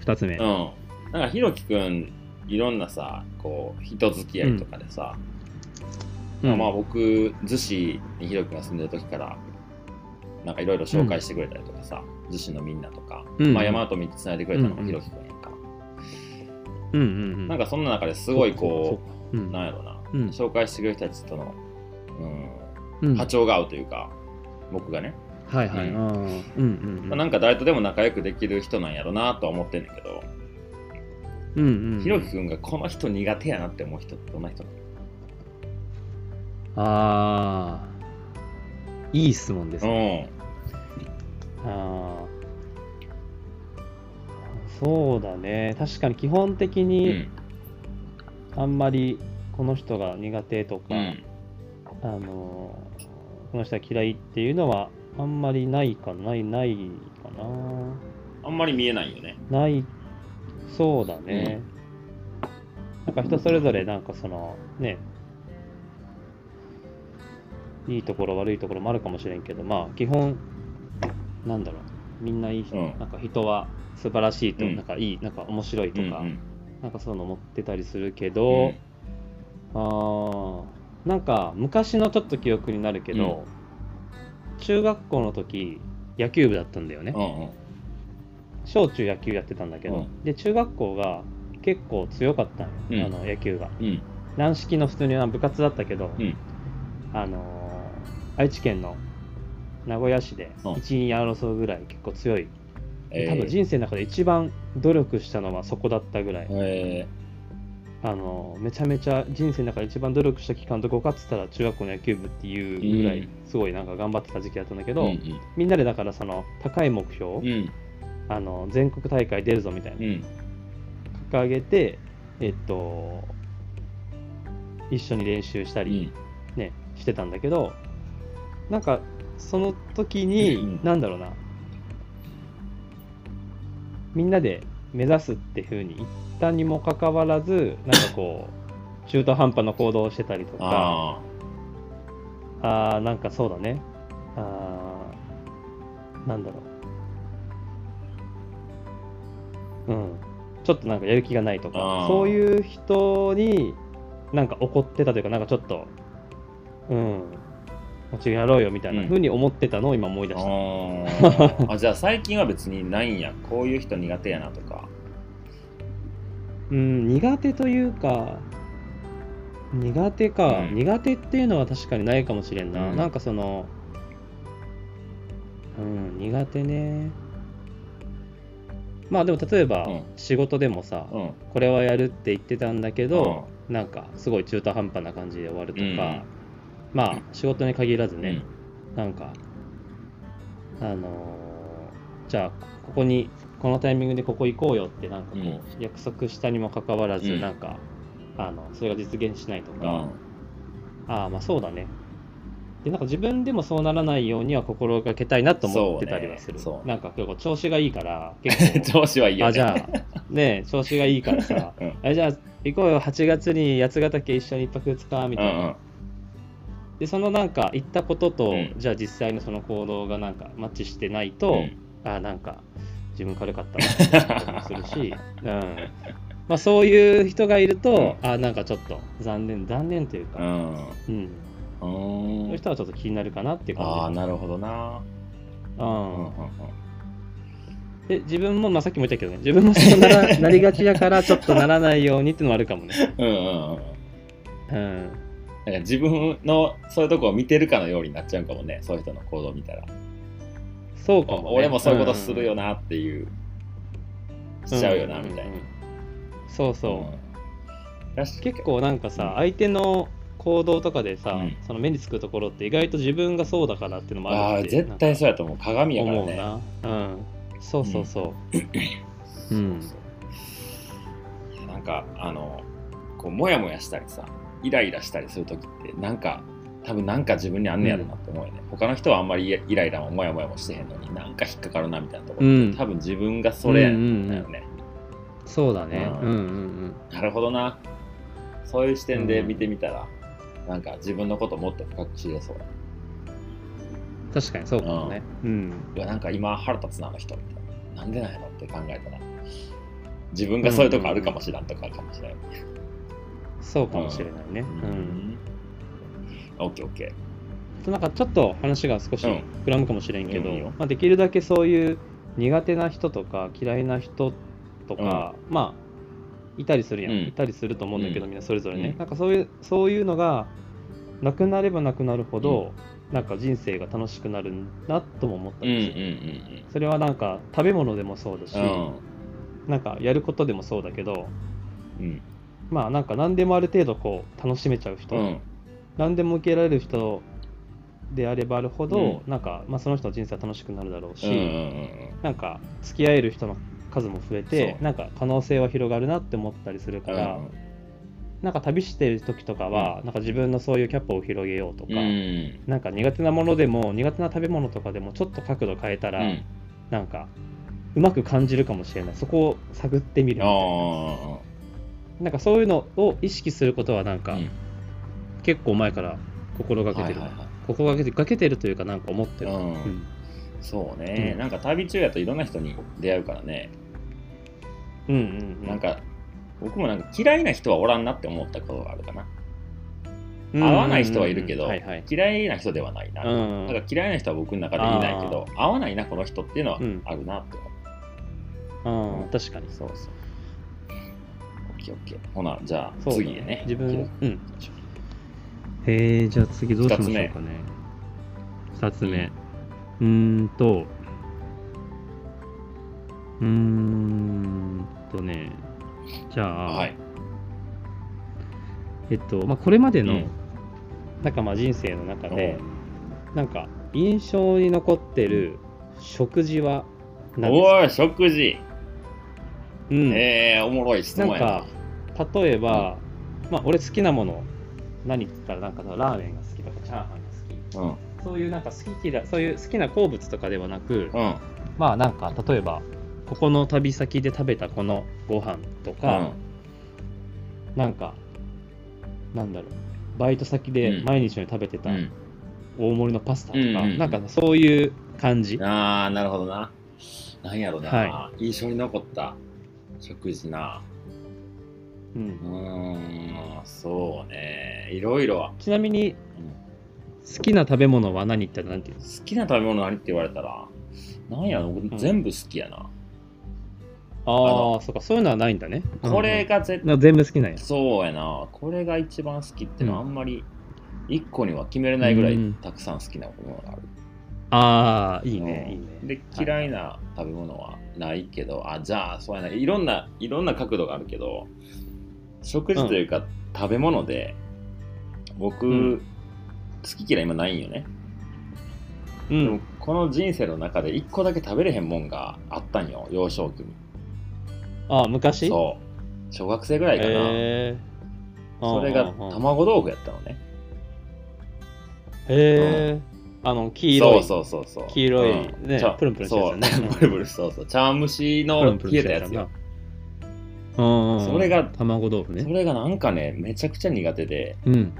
2つ目。うん。なんかひろきくんいろんなさこう人付き合いとかでさ、うん、まあ、まあ僕逗子にひろきが住んでる時からなんかいろいろ紹介してくれたりとかさ、うん、逗子のみんなとか、うん、まあ、山と見てつないでくれたのがひろきくんやんか、うんうんうん、なんかそんな中ですごいこう、うん、なんやろな、紹介してくれる人たちとの、うん、波長が合うというか、僕がね。はいはい。うん、うんうんまあ、なんか誰とでも仲良くできる人なんやろなとは思ってんねんけど、うんうん、ひろきくんがこの人苦手やなって思う人ってどんな人なの？ああ、いい質問ですね。うん、ああ、そうだね。確かに基本的に、あんまりこの人が苦手とか、うん、あのこの人は嫌いっていうのはあんまりないかない、ないかな。あんまり見えないよね。ない、そうだね。うん、なんか人それぞれなんかそのね、いいところ悪いところもあるかもしれんけど、まあ基本、なんだろう、みんないい人、うん、なんか人は素晴らしいと、うん、なんかいい、なんか面白いとか、うんうん、なんかそういうの持ってたりするけど、うん、ああ、なんか昔のちょっと記憶になるけど、うん、中学校の時野球部だったんだよね、うんうん、小中野球やってたんだけど、うん、で中学校が結構強かったのよ、あの野球が、軟式の普通に部活だったけど、あのー、愛知県の名古屋市で1、2争うぐらい結構強い、多分人生の中で一番努力したのはそこだったぐらい、えあのめちゃめちゃ人生の中で一番努力した期間とごかってたら中学校の野球部っていうぐらいすごいなんか頑張ってた時期だったんだけど、うんうん、みんなでだからその高い目標あの全国大会出るぞみたいな、うん。掲げてえっと一緒に練習したり、ねしてたんだけどなんかその時に、うんなんだろうなみんなで目指すっていうふうに言ったにもかかわらずなんかこう中途半端な行動をしてたりとかああーなんかそうだね。あーなんだろう。うん。ちょっとなんかやる気がないとあかー。そういう人になんか怒ってたというかなんかちょっとうんもうやろうよみたいなふうに思ってたのを今思い出あした、ー。あじゃあ最近は別にないんや。こういう人苦手やなとか。うん苦手というか苦手か、うん。苦手っていうのは確かにないかもしれんな、うん。なんかそのうん苦手ね。まあでも例えばうん。仕事でもさ、うん。これはやるって言ってたんだけど、なんかすごい中途半端な感じで終わるとか、うんまあ仕事に限らずね、うん。なんかあのーじゃあここにこのタイミングでここ行こうよってなんかこう、うん。約束したにもかかわらず、うん。なんかあのそれが実現しないとか、うん。ああまあそうだね。でなんか自分でもそうならないようには心がけたいなと思ってたりはする、ね。なんか結構調子がいいから [LAUGHS] 結構。調子はいいよね。あじゃあね調子がいいからさ。[LAUGHS] うん。あじゃあ行こうよ。8月に八ヶ岳一緒に一泊二日みたいな、うんうんでそのなんか行ったことと、うん。じゃあ実際のその行動がなんかマッチしてないと、うん。あなんか自分軽かったなってもするし、[LAUGHS] うん。まあ、そういう人がいると、あなんかちょっと残念残念というか、うん。うん。うそうーいうん人はちょっと気になるかなっていうああ感じなるほどな。ううんうんんで自分も、まあ、さっきも言ったけどね自分もそうなら [LAUGHS] なりがちだからちょっとならないようにっていうのもあるかもね、うんうんうんうん。うん、なんか自分のそういうとこを見てるかのようになっちゃうかもね。そういう人の行動を見たら、そうかも、ね、俺もそういうことするよなっていう、しちゃうよなみたいな、んん。んそうそう、うん。結構なんかさ、うん。相手の行動とかでさ、うん。その目につくところって意外と自分がそうだからっていうのもあああるって。絶対そうやと思う。鏡やから思うねな、うん、そうそうそう、うん。なんかあのこうモヤモヤしたりさイライラしたりする時ってなんか多分なんか自分にあんねやろなって思うよね、他の人はあんまりイライラもモヤモヤもしてへんのになんか引っかかるなみたいなところって、うん。多分自分がそれだよね、そうだね、ううんん、うんうん。なるほどな。そういう視点で見てみたら、なんか自分のこともっと深く知れそう。確かにそうかもね。うん。いやなんか今腹立つなあの人みたいななんでなんやろって考えたら自分がそういうとこあるかもしらんとかかもしれん、そうかもしれないね。うん、オッケーオッケなんかちょっと話が少しうん。膨らむかもしれんけど、まあ、できるだけそういう苦手な人とか嫌いな人とか、まあいたりするやん、うん。いたりすると思うんだけど、うん。みんなそれぞれね、うん。なんかそういうそういうのがなくなればなくなるほど、なんか人生が楽しくなるなとも思ったんうんりする、それはなんか食べ物でもそうだし、うん。なんかやることでもそうだけどうんまあなんか何でもある程度こう楽しめちゃう人、うん。何でも受けられる人であればあるほど、うなんか、まあ、その人の人生は楽しくなるだろうし、うんうんうんなんか付き合える人の数も増えてなんか可能性は広がるなって思ったりするから、なんか旅してる時とかは、なんか自分のそういうキャパを広げようとか、うん。うんなんか苦手なものでも苦手な食べ物とかでもちょっと角度変えたら、うん。なんかうまく感じるかもしれない。そこを探ってみるみたいな。あなんかそういうのを意識することはなんか、あうん。結構前から心がけてる、はいはいはい。心がけてかけてるというかなんか思ってる、うん。うん。そうね、うん。なんか旅中やといろんな人に出会うからね、うんうんうん。なんか僕もなんか嫌いな人はおらんなって思ったことがあるかな、うん合わない人はいるけど、はいはい。嫌いな人ではないな、うんだから嫌いな人は僕の中でいないけど合わないなこの人っていうのはうん。あるなって思う、うん確かにそうそうケーオッケー。ほなじゃあそう。だ次でね。自分うん。へえじゃあ次どうしましょうかね。2つ目。うーんと。うーんとね。じゃあ、はい。えっとまあこれまでの、うん。なんかまあ人生の中で、なんか印象に残ってる食事はおい食事。うん、ええー、おもろい質問やな。なんか例えば、まあ俺好きなもの何って言ったらなんかラーメンが好きとかチャーハンが好き。うん。そういうなんか好き嫌いそういう好きな好物とかではなく、うん。まあなんか例えばここの旅先で食べたこのご飯とか、なんかなんだろうバイト先で毎日のように食べてたうん。大盛りのパスタとか、うんうんなんかそういう感じ、ああなるほどな。なんやろな、は印象に残った食事なうん。うーんそうね。いろいろ、ちなみにうん好きな食べ物は何って何て言う好きな食べ物何って言われたらなんやろ？僕ん。全部好きやな、ああそうか。そういうのはないんだね。これが絶うんうん。全部好きなんや。そうやな。これが一番好きってのはあうん。んまり一個には決めれないぐらいうんたくさん好きなものがある、ああいいねうん。いいね。で嫌いな食べ物はないけど、あじゃあそうやな。いろんないろんな角度があるけど食事というか、食べ物で僕、うん。好き嫌い今ないんよね、うん。この人生の中で一個だけ食べれへんもんがあったんよ幼少期に。ああ昔？そう。小学生ぐらいかな、へえそれが卵豆腐やったのね。へえあの黄色い。そうそうそうそう。黄色いうん。ねちゃプルンプルンしたやつね。そう。[LAUGHS] プルプルそうそう。茶蒸しプルのンプルン冷えしたたやつな。やつよ。うんうんそれが卵豆腐ね。それがなんかねめちゃくちゃ苦手で。うん。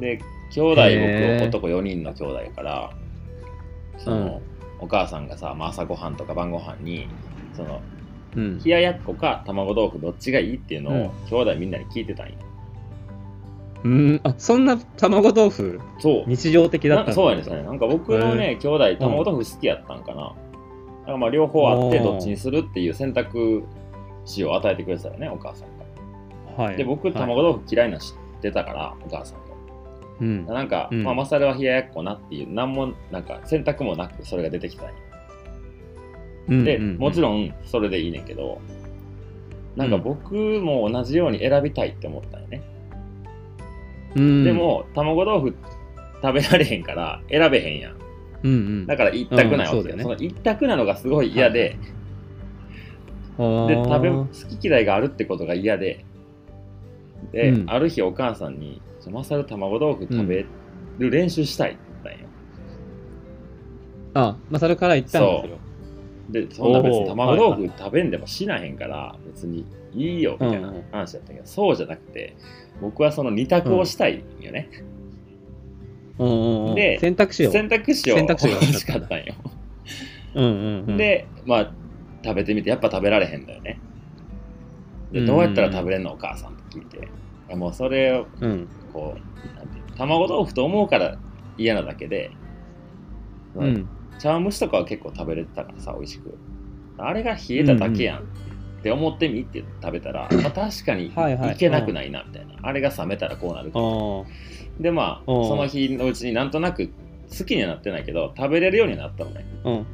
で兄弟僕男4人の兄弟やからその、お母さんがさ、まあ、朝ごはんとか晩ごはんにそのうん。冷ややっこか卵豆腐どっちがいいっていうのを、うん。兄弟みんなに聞いてたんよ。うん。あそんな卵豆腐そう。日常的だったそうやねんそうやねん。なんか僕のね兄弟卵豆腐好きやったんかな、だからまあ両方あってどっちにするっていう選択肢を与えてくれてたよねお母さんが。はい。で僕はい。卵豆腐嫌いなの知ってたからお母さんが。うん。なんか、うん。まあマサルは冷ややっこなっていう何もなんか選択もなくそれが出てきたんよ。で、もちろんそれでいいねんけどなんか僕も同じように選びたいって思ったんよね、うん。でも卵豆腐食べられへんから選べへんやん。うんうん。だから一択なわけよ。ね。その一択なのがすごい嫌で、で食べ好き嫌いがあるってことが嫌で。で、うん。ある日お母さんに「ちょマサル卵豆腐食べる練習したい」って言ったんよ、あまあそれから言ったんですよ。でそんな別に卵はい豆腐食べんでもしなへんから別にいいよみたいなうんうん。話だったけど、そうじゃなくて僕はその二択をしたいよね、うんうんうんで選択肢を。選択肢を選択肢が欲しかったんよ、うんうんうん。でまあ食べてみてやっぱ食べられへんだよね。でうん。どうやったら食べれんのお母さんって聞いて。いやもうそれをうん。こうなんていうの卵豆腐と思うから嫌なだけで、うん。茶碗蒸しとかは結構食べれてたからさ美味しく。あれが冷えただけやんって思ってみって食べたら、まあ、確かにはいはい。いけなくないなみたいな、あれが冷めたらこうなるけどあでまあうん。その日のうちになんとなく好きにはなってないけど食べれるようになったのね。あうん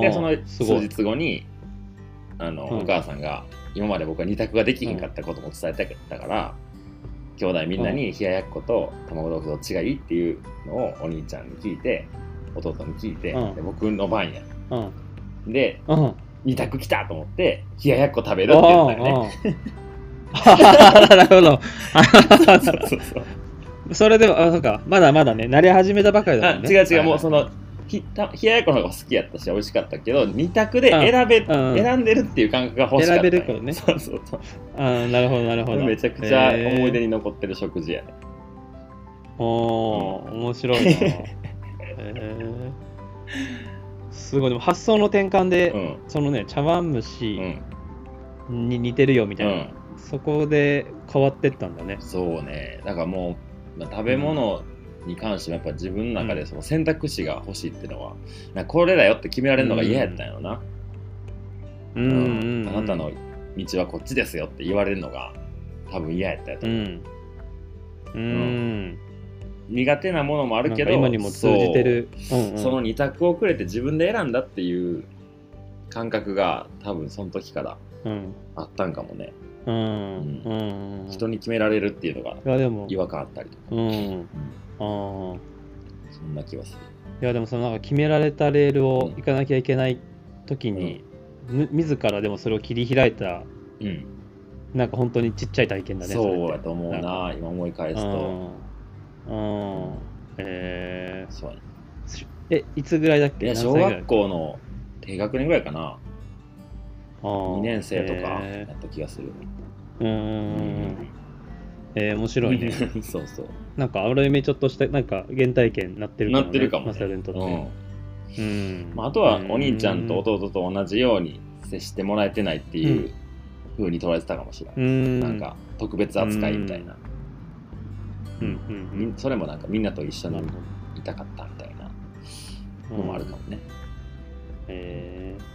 でその数日後にあの、うん。お母さんが今まで僕は二択ができひんかったことも伝えたから、兄弟みんなに冷ややっこと卵豆腐どっちがいいっていうのをお兄ちゃんに聞いて弟に聞いて、うん。で僕の番や。うん。でうん。二択来たと思って冷ややっこ食べるって言ったよね。なるほど。[LAUGHS] そうそうそう。それでも、あ、そうか、まだまだね、慣れ始めたばかりだあもんね。違う違う、はいもうそのひた冷ややっこの方が好きやったし美味しかったけど二択で選べ、うん。選んでるっていう感覚が欲しかった。んよ選べるからね。[LAUGHS] そうそうそう。あーなるほど、なるほど。めちゃくちゃ思い出に。に残ってる食事やね、おー、面白いな。[LAUGHS] へー。すごい、でも発想の転換で、うん。そのね、茶碗蒸うしん。に似てるよみたいな、うん。そこで変わってったんだね。そうね。だからもう、まあ、食べ物に関してはやっぱ自分の中でその選択肢が欲しいっていうのは、なこれだよって決められるのが嫌やったんやろな、うんうん、うん。あなたの道はこっちですよって言われるのが多分嫌やったやと思う、うん。うん。苦手なものもあるけど今にも通じてる。うんうんその二択をくれて自分で選んだっていう感覚が多分その時からうん。あったんかもね、うん。うん。人に決められるっていうのが違和感あったりとか、うん。うんああ。そんな気はする。いやでもそのなんか決められたレールを行かなきゃいけないっ時に、む自らでもそれを切り開いたうん。なんか本当にちっちゃい体験だねそうやと思うな今思い返すと。うんうん。えそうえいつぐらいだっけ？小学校の低学年ぐらいかな。あー。2年生とかやえった気がする。ーうん。うんうんうんえー、面白いね。[LAUGHS] そうそう。なんかある意味ちょっとしたなんか原体験になってるかも、ね、なってるかもね。マサルにとって、うん。うん。まあ、あとはお兄ちゃんと弟と同じように接してもらえてないっていう風に捉えてたかもしれない、うん。なんか特別扱いみたいな、うん。うん。うん。それもなんかみんなと一緒にいたかったみたいなどのもあるかもね、えー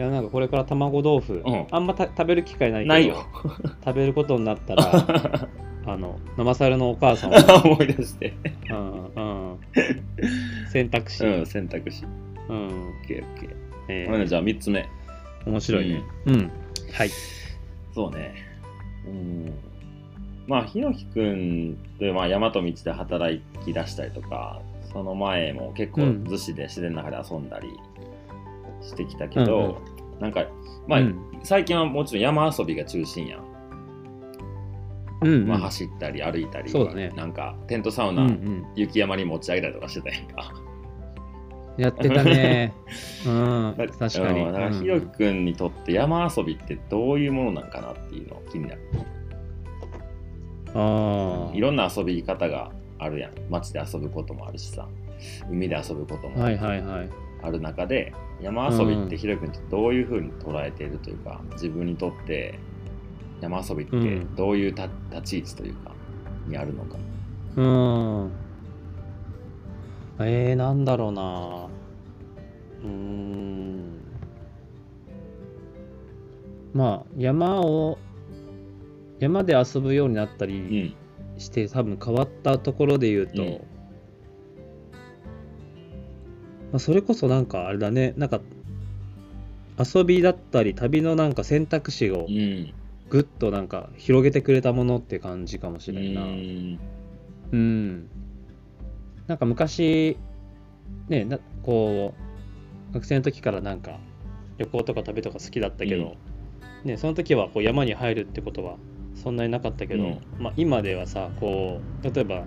いやなんかこれから卵豆腐、うん。あんまた食べる機会ないけどないよ。[LAUGHS] 食べることになったら [LAUGHS] あの生サルのお母さんを、[LAUGHS] 思い出して。うんうん、選択肢、うん選択肢。うん。OKOK えー。ほんでじゃあ3つ目。面白いね。うん、はい。そうね。うん。まあひろきくんってまあ山と道で働き出したりとかその前も結構うん。逗子で自然の中で遊んだりしてきたけど、なんかまあ、うん。最近はもちろん山遊びが中心やん、うんうん。まあ、走ったり歩いたり、そうだね。なんかテントサウうんナ、うん。雪山に持ち上げたりとかしてたやんか。やってたね。[LAUGHS] うん。だ確かに。からひろきくんにとって山遊びってどういうものなんかなっていうの気になる。ああいろんな遊び方があるやん。街で遊ぶこともあるしさ。海で遊ぶこともはいはいはいある中で、山遊びってひろきくんってどういうふうに捉えているというか自分にとって山遊びってうん。どういうた立ち位置というかにあるのか、うん。えー、なんだろうな。うーん。まあ山を山で遊ぶようになったうりん。して、多分変わったところで言うと、まあ、それこそなんかあれだねなんか遊びだったり旅のなんか選択肢をうんぐっとなんか広げてくれたものって感じかもしうれないな。んうん。なんか昔、ね、なこう、学生の時からなんか旅行とか旅とか好きだったけど、ね、その時はこう山に入るってことはそんなになかったけど、うんまあ、今ではさ、こう、例えば、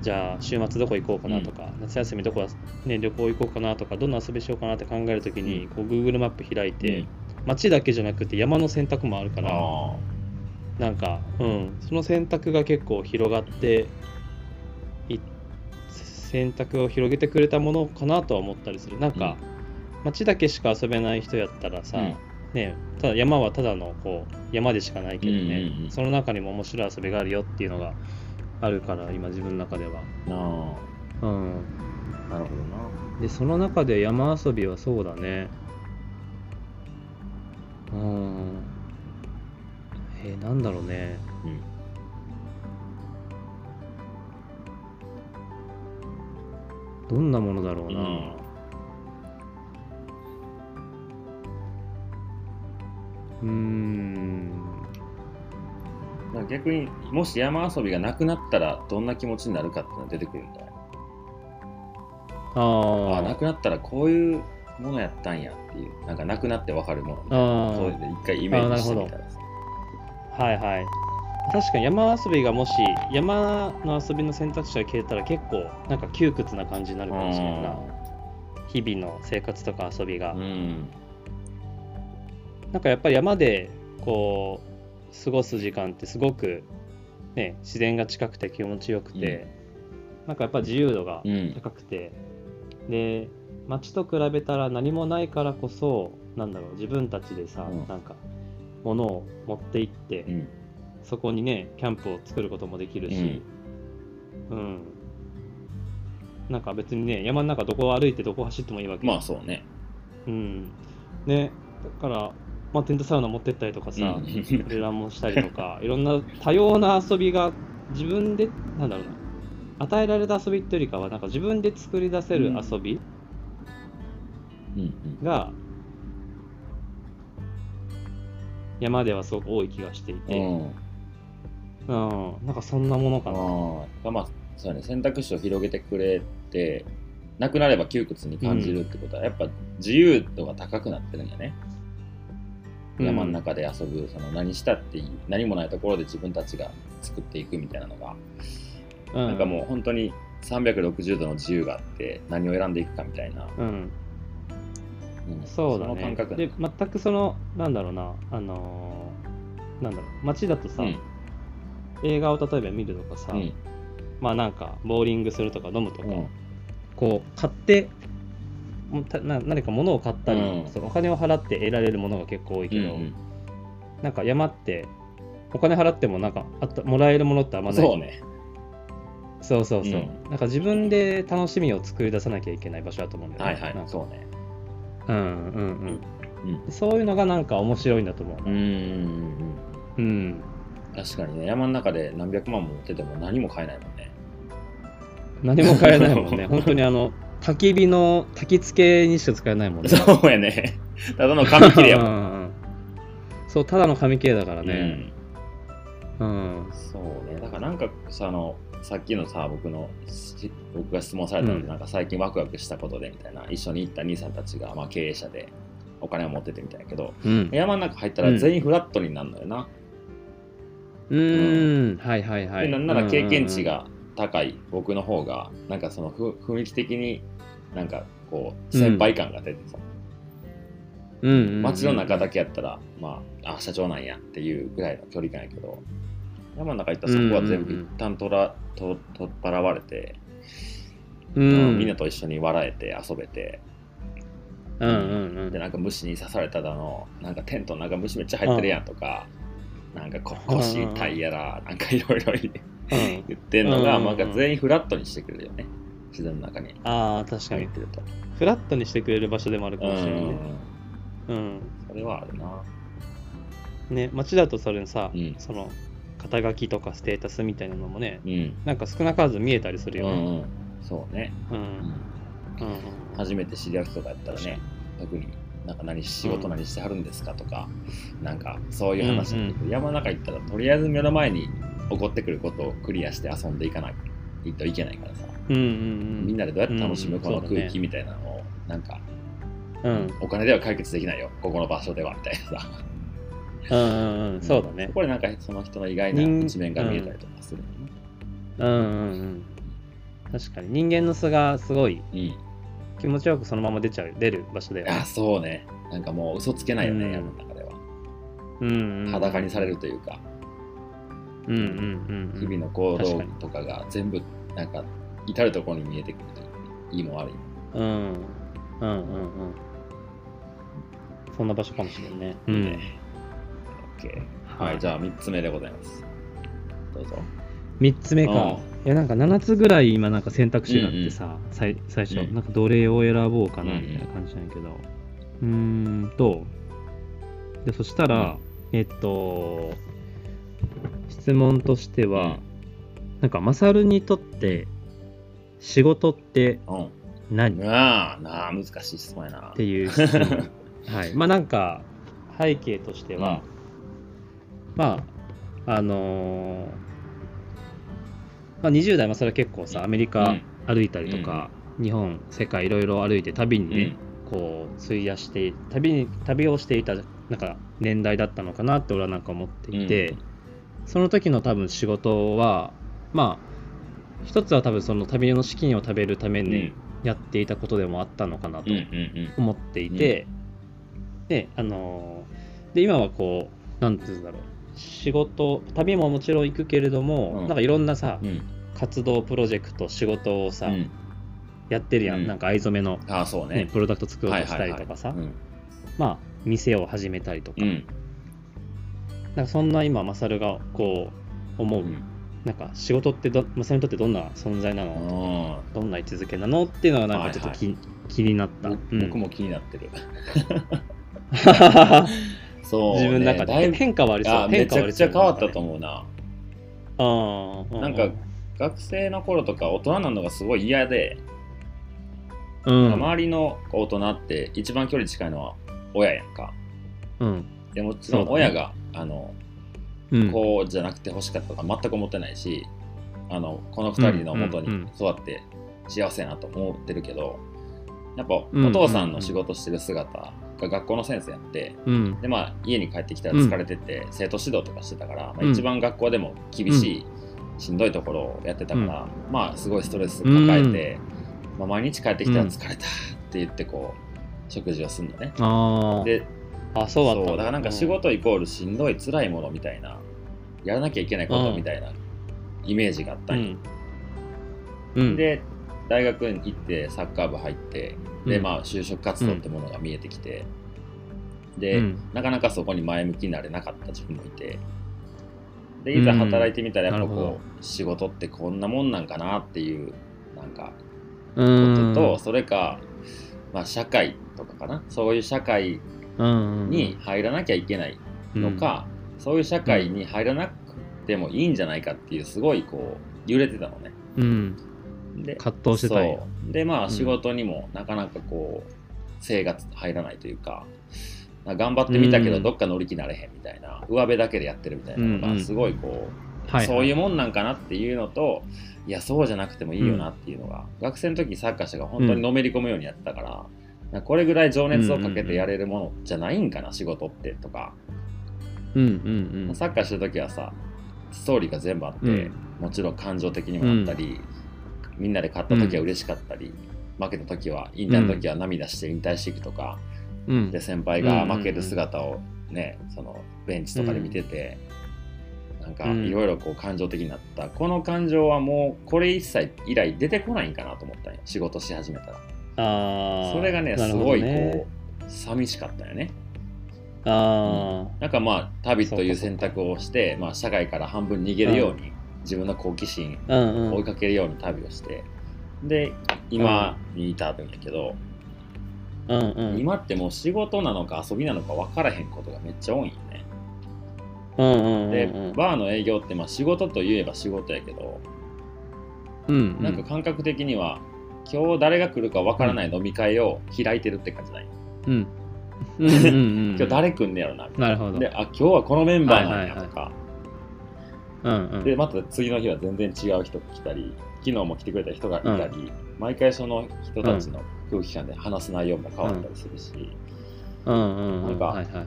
じゃあ週末どこ行こうかなとか、夏休みどこ、ね、旅行行こうかなとか、どんな遊びしようかなって考えるときに、こう Google マップ開いて、街だけじゃなくて山の選択もあるから、あなんか、うん、その選択が結構広がってい選択を広げてくれたものかなとは思ったりする。なんか、街だけしか遊べない人やったらさ、うん。ね、ただ山はただのこう山でしかないけどね、うんうんうん。その中にも面白い遊びがあるよっていうのがあるから今自分の中では、あなうん、あなるほどな。でその中で山遊びはそうだね。うん。えーなんだろうね。うん。どんなものだろうな、うん。うーん逆にもし山遊びがなくなったらどんな気持ちになるかっていうのが出てくるんだよ。あああなーくなったらこういうものやったんやっていう。なんかなくなってわかるものみたいあなそういう一回イメージしてみたらさ。はいはい。確かに山遊びがもし山の遊びの選択肢が消えたら結構なんか窮屈な感じになるかもしれな。いな日々の生活とか遊びが、うん。なんかやっぱり山でこう過ごす時間ってすごくね自然が近くて気持ちよくて、なんかやっぱ自由度がうん。高くて、で街と比べたら何もないからこそなんだろう自分たちでさ、うん。なんか物を持って行って、うん。そこにねキャンプを作ることもできるし、うん。なんか別にね山の中どこを歩いてどこを走ってもいいわけ。まあそうね。うん。ねだから、まあ、テントサウナ持ってったりとかさ、うん。俺らもしたりとか [LAUGHS] いろんな多様な遊びが自分でなんだろうな与えられた遊びっていうよりかはなんか自分で作り出せる遊びうんうん。が山ではすごく多い気がしていて、うん。うん、なんかそんなものかな。ああまあそうやね。選択肢を広げてくれてなくなれば窮屈に感じるってことは、やっぱ自由度が高くなってるんやね、うん山の中で遊ぶその何したっていい何もないところで自分たちが作っていくみたいなのが、うん。なんかもう本当に360度の自由があって何を選んでいくかみたいな、うん。うん。そうだね。の感覚で全くそのなんだろうなあのーなんだろう街だとさ、うん。映画を例えば見るとかさ、うん。まあなんかボーリングするとか飲むとか、うん。こう買ってな何か物を買ったり、うん。そのお金を払って得られるものが結構多いけど、うんなんか山ってお金払ってもなんかあったもらえるものってあんまない。そうね。そうそうそう、うなんか自分で楽しみを作り出さなきゃいけない場所だと思うんだよね。はいはい。そうね。うんうんうんうん。そういうのがなんか面白いんだと思う。うんうんうん。うん。確かにね。山の中で何百万も持ってても何も買えないもんね。何も買えないもんね。本当にあの焚き火の焚き付けにしか使えないもんね。そうやね。ただの紙切れやもん。うんうんうん。そうただの紙切れだからね。うん、うん、そうね。だからなんかさあのさっきのさ僕のし僕が質問されたので、うん。なんか最近ワクワクしたことでみたいな一緒に行った兄さんたちが、まあ、経営者でお金を持っててみたいなけどうん。山の中入ったら全員フラットになるのよな、うーん。はいはいはい。でなんなら経験値が高い僕の方がなんかそのふ雰囲気的になんかこう先輩感が出てさ、うん。うん。うん。街の中だけやったらまああ社長なんやっていうぐらいの距離感やけど。山の中行ったらそこは全部一旦とらと取っ払われて、ううんんみんなと一緒に笑えて遊べて。うんうんうん。でなんか虫に刺されただのなんかテントの中虫めっちゃ入ってるやんとか、なんかこ腰痛いやらなんかいろいろ言うんってんのが、うん。なんか全員フラットにしてくれるよね自然の中に。ああ確かに。入ってると。フラットにしてくれる場所でもあるかもしれないね。うん。うん。それはあるな。ね街だとそれさ、うん。その肩書きとかステータスみたいなのもねうん。なんか少なからず見えたりするよね。うんうん。そうね。うん。うん。うんうん初めて知り合う人とかやったらね、特になんか何仕事うん何してはるんですかとか、なんかそういう話になってく山の中行ったらとりあえず目の前に起こってくることをクリアして遊んでいかないといけないからさ、うんうんうん。みんなでどうやって楽しむうんこの空気みたいなのを、なんかうん。お金では解決できないよ。ここの場所ではみたいな。さうんうんうん。そうだね。そこでなんかその人の意外な人一面が見えたりとかするのね。うんうんうん。確かに。人間の素がすごいうん気持ちよくそのまま出ちゃう出る場所だよね。あそうね。なんかもう嘘つけないよね、うの中では。うんうん裸にされるというか、うんうんうんうん。日々の行動とかが全部なんか至る所に見えてくるといいいも悪いも。うん。うんうんうん。そんな場所かもしれんね。うん。ね OK はい、じゃあ3つ目でございます。どうぞ。3つ目か。うんいやなんか7つぐらい今なんか選択肢があってさ、最最初、うん。なんかどれを選ぼうかなうんみたいな感じなんやけど。うーんと。でそしたら、えっと質問としては、なんかマサルにとって仕事ってうん。何、っなあなあ難しい質問やな。ていう質問。[LAUGHS] はい。まあなんか背景としては、まああのーまあ、20代もそれは結構さアメリカ歩いたりとか、日本世界いろいろ歩いて旅にね、こう費やして旅に旅をしていたなんか年代だったのかなって俺はなんか思っていて、その時の多分仕事はまあ一つは多分その旅の資金を食べるためうん。にやっていたことでもあったのかなと思っていて、であのーで今はこうなんていうんだろう。仕事旅ももちろん行くけれども、うん。なんかいろんなさ、うん。活動プロジェクト仕事をさ、うん。やってるやん、うん。なんか藍染めの、ああそうね。ねプロダクト作ろうとしたりとかさ、まあ店を始めたりとか,、なんかそんな今マサルがこう思う、うんなんか仕事ってどマサルにとってどんな存在なの、あどんな位置づけなの？っていうのがなんかちょっとき、気になった、あうん。僕も気になってる。[LAUGHS] そうね。自分の中で。変化はありそう。変化はありそう。ちゃくちゃ変わったと思うな。ああなんか学生の頃とか大人なのがすごい嫌で、うん。周りの大人って一番距離近いのは親やんか。うん。でもちろん親が、あのうんこうじゃなくて欲しかったとか全く思ってないしあのこの2人のもとに育って幸せやなと思ってるけどやっぱお父さんの仕事してる姿が学校の先生やって、うん、でまあ家に帰ってきたら疲れてて、うん、生徒指導とかしてたから、まあ、一番学校でも厳しい、しんどいところをやってたから、まあすごいストレス抱えて、まあ、毎日帰ってきたら疲れたって言ってこう食事をするのね。であそうだだからなんか仕事イコールしんどい辛いものみたいなやらなきゃいけないことみたいなイメージがあったんうん、で大学に行ってサッカー部入ってで、まあ就職活動ってものが見えてきて、で、なかなかそこに前向きになれなかった自分もいてでいざ働いてみたらやっぱこう、仕事ってこんなもんなんかなっていうなんかことと、それか、まあ、社会とかかな。そういう社会に入らなきゃいけないのか、そういう社会に入らなくてもいいんじゃないかっていうすごいこう揺れてたのね。うん、で葛藤してたよでまあ仕事にもなかなかこう生活入らないというか。頑張ってみたけどどっか乗り気なれへんみたいな、上辺だけでやってるみたいなのがすごいこう、そういうもんなんかなっていうのといやそうじゃなくてもいいよなっていうのが、学生の時サッカーしてが本当にのめり込むようにやってたから、これぐらい情熱をかけてやれるものじゃないんかな、仕事ってとか、うんうんうん、サッカーしてる時はさストーリーが全部あって、もちろん感情的にもあったり、みんなで勝った時は嬉しかったり、負けた時は引退の時は涙して引退していくとか、で先輩が負ける姿をね、そのベンチとかで見てて、うん、なんかいろいろこう感情的になった、この感情はもうこれ一切以来出てこないんかなと思ったんよ。仕事し始めたら。あそれがね。すごいこう寂しかったよねあ、うん、なんかまあ旅という選択をしてまあ、社会から半分逃げるように、自分の好奇心を追いかけるように旅をして、で今に至るんやけど、うんうん、今ってもう仕事なのか遊びなのか分からへんことがめっちゃ多いよね。うんうんうんうん、でバーの営業ってまあ仕事といえば仕事やけど、うんうん、なんか感覚的には今日誰が来るか分からない飲み会を開いてるって感じない、うん、うんうんうん、今日誰来んねやろな。なるほど。であ今日はこのメンバーなんやとか、はいはいはい、うんうん、でまた次の日は全然違う人が来たり昨日も来てくれた人がいたり、うん、毎回その人たちの空気感で話す内容も変わったりするし、うんうんなんか、はいは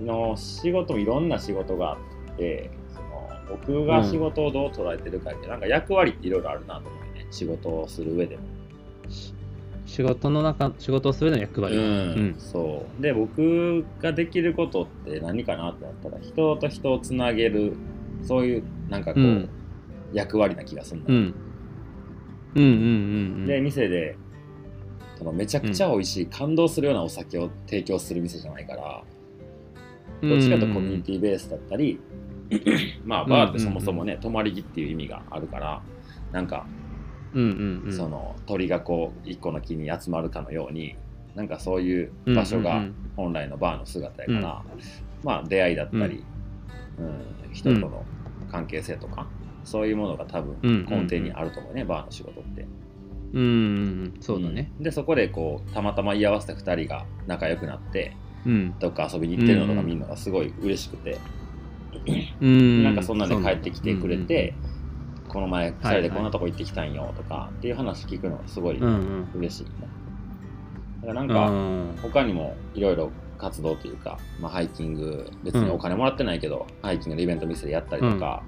い、の仕事もいろんな仕事があってその僕が仕事をどう捉えてるかって、うん、なんか役割っていろいろあるなと思うね。仕事をする上でも。仕事の中仕事をするの役割、うん、うん、そう。で僕ができることって何かなってなったら人と人をつなげるそういうなんかこう、うん、役割な気がするんだ、うん。うんうんうん、で店でそのめちゃくちゃ美味しい、うん、感動するようなお酒を提供する店じゃないからどっちかとコミュニティベースだったり、まあバーってそもそもね、泊まり木っていう意味があるからなんか、うんうんうん、その鳥がこう一個の木に集まるかのようになんかそういう場所が本来のバーの姿やから、うん。うん、まあ出会いだったり、うん、うん、人との関係性とか、そういうものが多分根底にあると思うね、バーの仕事って。うん、そうだね、うん、でそこでこうたまたま居合わせた2人が仲良くなって、うん、どっか遊びに行ってるのとか見るのがすごい嬉しくて、うん、なんかそんなんで帰ってきてくれて、うん、この前2人でこんなとこ行ってきたんよとかっていう話聞くのがすごい嬉しいね、だからなんか他にもいろいろ活動というか、まあ、ハイキング別にお金もらってないけど、ハイキングのイベント店でやったりとか、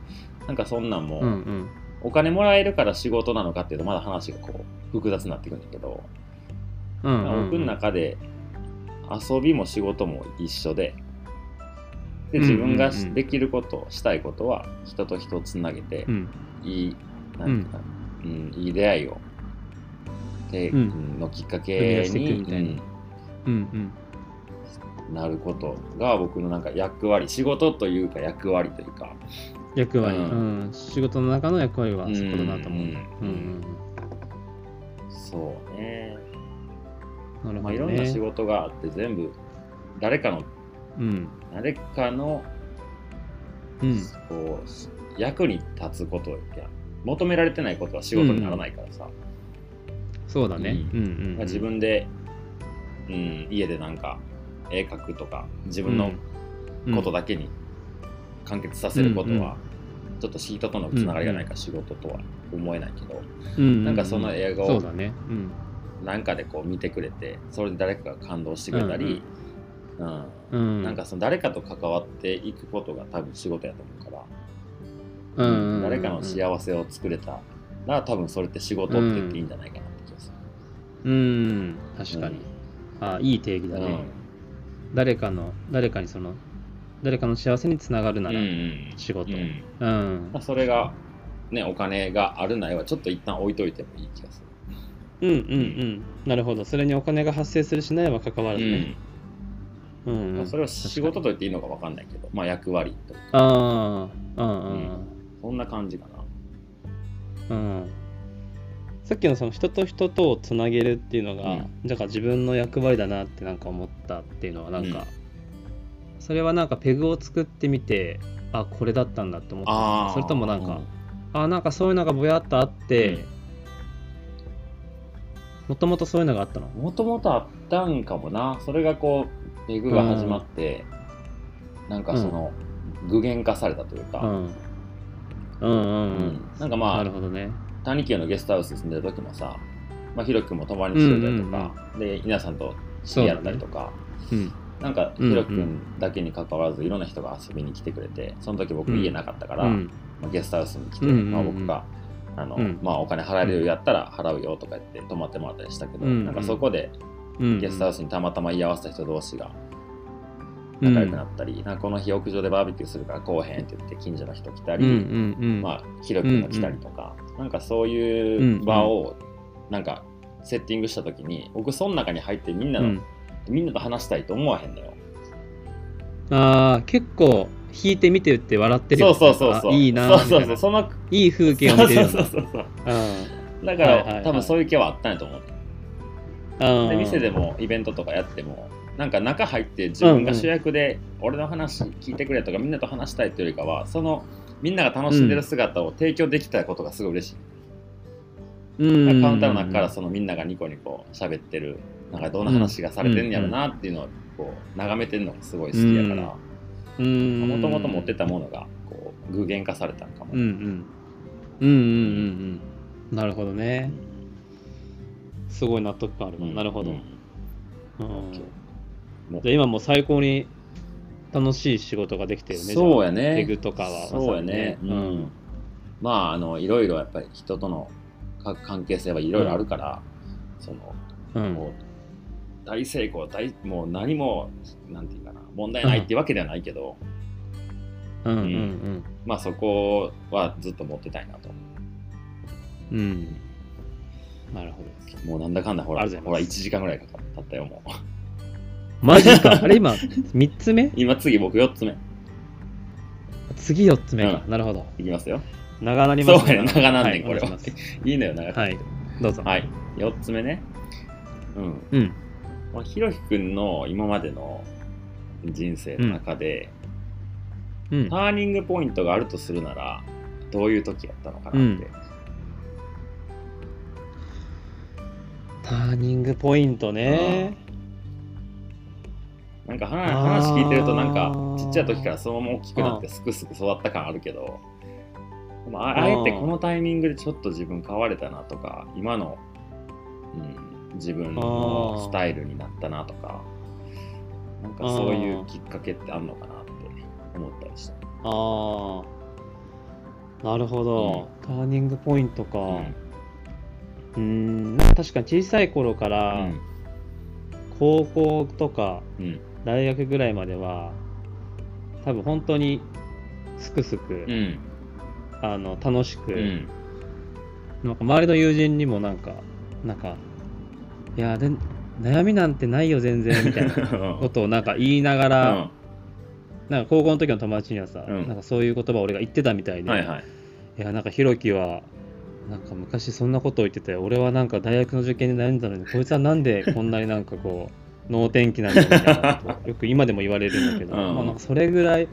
なんかそんなんも、お金もらえるから仕事なのかっていうとまだ話がこう複雑になってくるんだけど、うんうんうん、僕の中で遊びも仕事も一緒でで自分ができること、したいことは人と人をつなげて、うん、いいなんか、うん、いい出会いをで、のきっかけに、な。ることが僕のなんか役割仕事というか役割というか。役割、うん、うん、仕事の中の役割はそこだなと思う。うん、うん、そうね。なるほど、ね、まあ、いろんな仕事があって全部誰かの、うん、誰かの、うん、こう役に立つことや求められてないことは仕事にならないからさ。そうだね。うん。うんまあ、自分で、うん、家でなんか絵描くとか自分のことだけに完結させることはちょっと人とのつながりがないから仕事とは思えないけど、なんかその映画をなんかでこう見てくれてそれで誰かが感動してくれたり、うん。うん。なんかその誰かと関わっていくことが多分仕事やと思うから、誰かの幸せを作れたら多分それって仕事って言っていいんじゃないかなって気がすうん。確かに、うん。あいい定義る。だね、誰かの誰かにその誰かの幸せにつながるならん仕事。うん。うん、まあそれが、ね、お金があるないはちょっと一旦置いといてもいい気がすうんうんうん。なるほど。それにお金が発生するしないは関わらずる。ね、うん。それを仕事と言っていいのか分かんないけど、まあ役割とか、ああうん。うんそんな感じかな。うん。さっきのその人と人とをつなげるっていうのが、うん。だから自分の役割だなってなんか思ったっていうのはなんか、うん。それはなんかペグを作ってみてあこれだったんだって思った。それともなんか、あなんかそういうのがぼやっとあってもともとそういうのがあったの？もともとあったんかもな。それがこう、ペグが始まって、なんかその、具現化されたというか、うんうんうんうん、うん。なんかまあなる、ほどね。谷家のゲストハウスに住んでる時もさ、まあ、ひろきくんも泊まりにしてたりとか、で、稲さんと知り合ったりとか、うん。なんか、うんひろきくんだけに関わらず、いろんな人が遊びに来てくれて、その時僕うん。家なかったから、うん。まあ、ゲストハウスに来て、うんうんうんまあ、僕が、あのうん。まあ、お金払えるようやったら払うよとか言って泊まってもらったりしたけど、うん。うんなんかそこでうん。ゲストハウスにたまたま居合わせた人同士が仲良くなったり、なんかこの日屋上でバーベキューするから来おへんって言って近所の人来たり、うんうんうんまあ、ひろきくんが来たりとか、なんかそういう場をなんかセッティングした時に僕その中に入ってみんなの、うんみんなと話したいと思わへんのよ。ああ結構弾いて見てって笑ってるよそうそうそうそう。あいいなそうそうそう。そのいい風景を見てるよそうそうそうそう。うんだから、はいはいはい多分そういう気はあったんやと思う。うんで店でもイベントとかやってもなんか中入って自分が主役で俺の話聞いてくれとかみんなと話したいというよりかはそのみんなが楽しんでる姿を提供できたことがすごい嬉しい。うん。カウンターの中からそのみん。ながニコニコ喋ってるなん。かどん。な話がされてん。やろなっていうのをこう眺めてるのがすごい好きやからもともと持ってたものがこう具現化されたん。かも。うん。うん。うん。うん。うん。うん。なるほどねすごい納得感ある、うん。なるほど、ううん。じゃあ今もう最高に楽しい仕事ができてるね。そうやね。ペグとかは。そうやね。うん。まあ、あの、いろいろやっぱり人とのか関係性はいろいろあるから、その、うん。もう、大成功、大、もう何も、なんていうかな、問題ないっていうわけではないけど、うん。うん。うん。まあそこはずっと持ってたいなと。うん。なるほど。もうなんだかんだ、ほら、ほら、1時間ぐらいかかったよ、もう。マジか。[LAUGHS] あれ今3つ目？今次僕4つ目。次4つ目か、うん。なるほど。いきますよ。長なりますそうやね。長なんねんいこれは。いしいいのよ、長く。てはい。どうぞ。はい。4つ目ね。うん。うん。まあ、ひろきくんの今までの人生の中で、うん。ターニングポイントがあるとするなら、どういう時やったのかなって。ターニングポイントねなんかあ話聞いてると、なんかちっちゃい時からそのまま大きくなってすくすく育った感あるけど、でもああえてこのタイミングでちょっと自分変われたなとか、今の、うん、自分のスタイルになったなとか、なんかそういうきっかけってあるのかなって思ったりした。ああなるほど、ターニングポイントか。うん。うん。なんか確かに小さい頃かうらん。高校とかうん大学ぐらいまでは多分本当にすくすく、うん。あの楽しく、うん。なんか周りの友人にもなんかなんかいやで悩みなんてないよ全然みたいな [LAUGHS] ことをなんか言いながら、なんか高校の時の友達にはさ、うん。なんかそういう言葉を俺が言ってたみたいで、はいはい。いやなんかひろきはなんか昔そんなことを言ってて俺はなんか大学の受験で悩んでたのにこいつはなんでこんなになんかこう能天気なんだみたいな。ことをよく今でも言われるんだけど、うん。まあ、なんかそれぐらい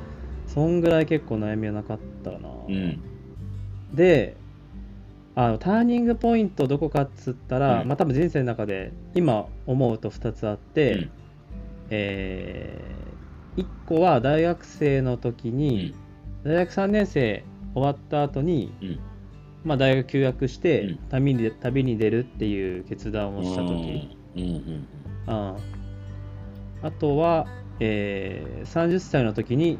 そんぐらい結構悩みはなかったかな、うん。であのターニングポイントどこかっつったら、うん。まあ多分人生の中で今思うと2つあって、うん。え1個は大学生の時に、大学3年生終わった後に、うん。まあ、大学休学して、うん。旅に旅に出るっていう決断をした時、うん。うんああとは、えー30歳の時に、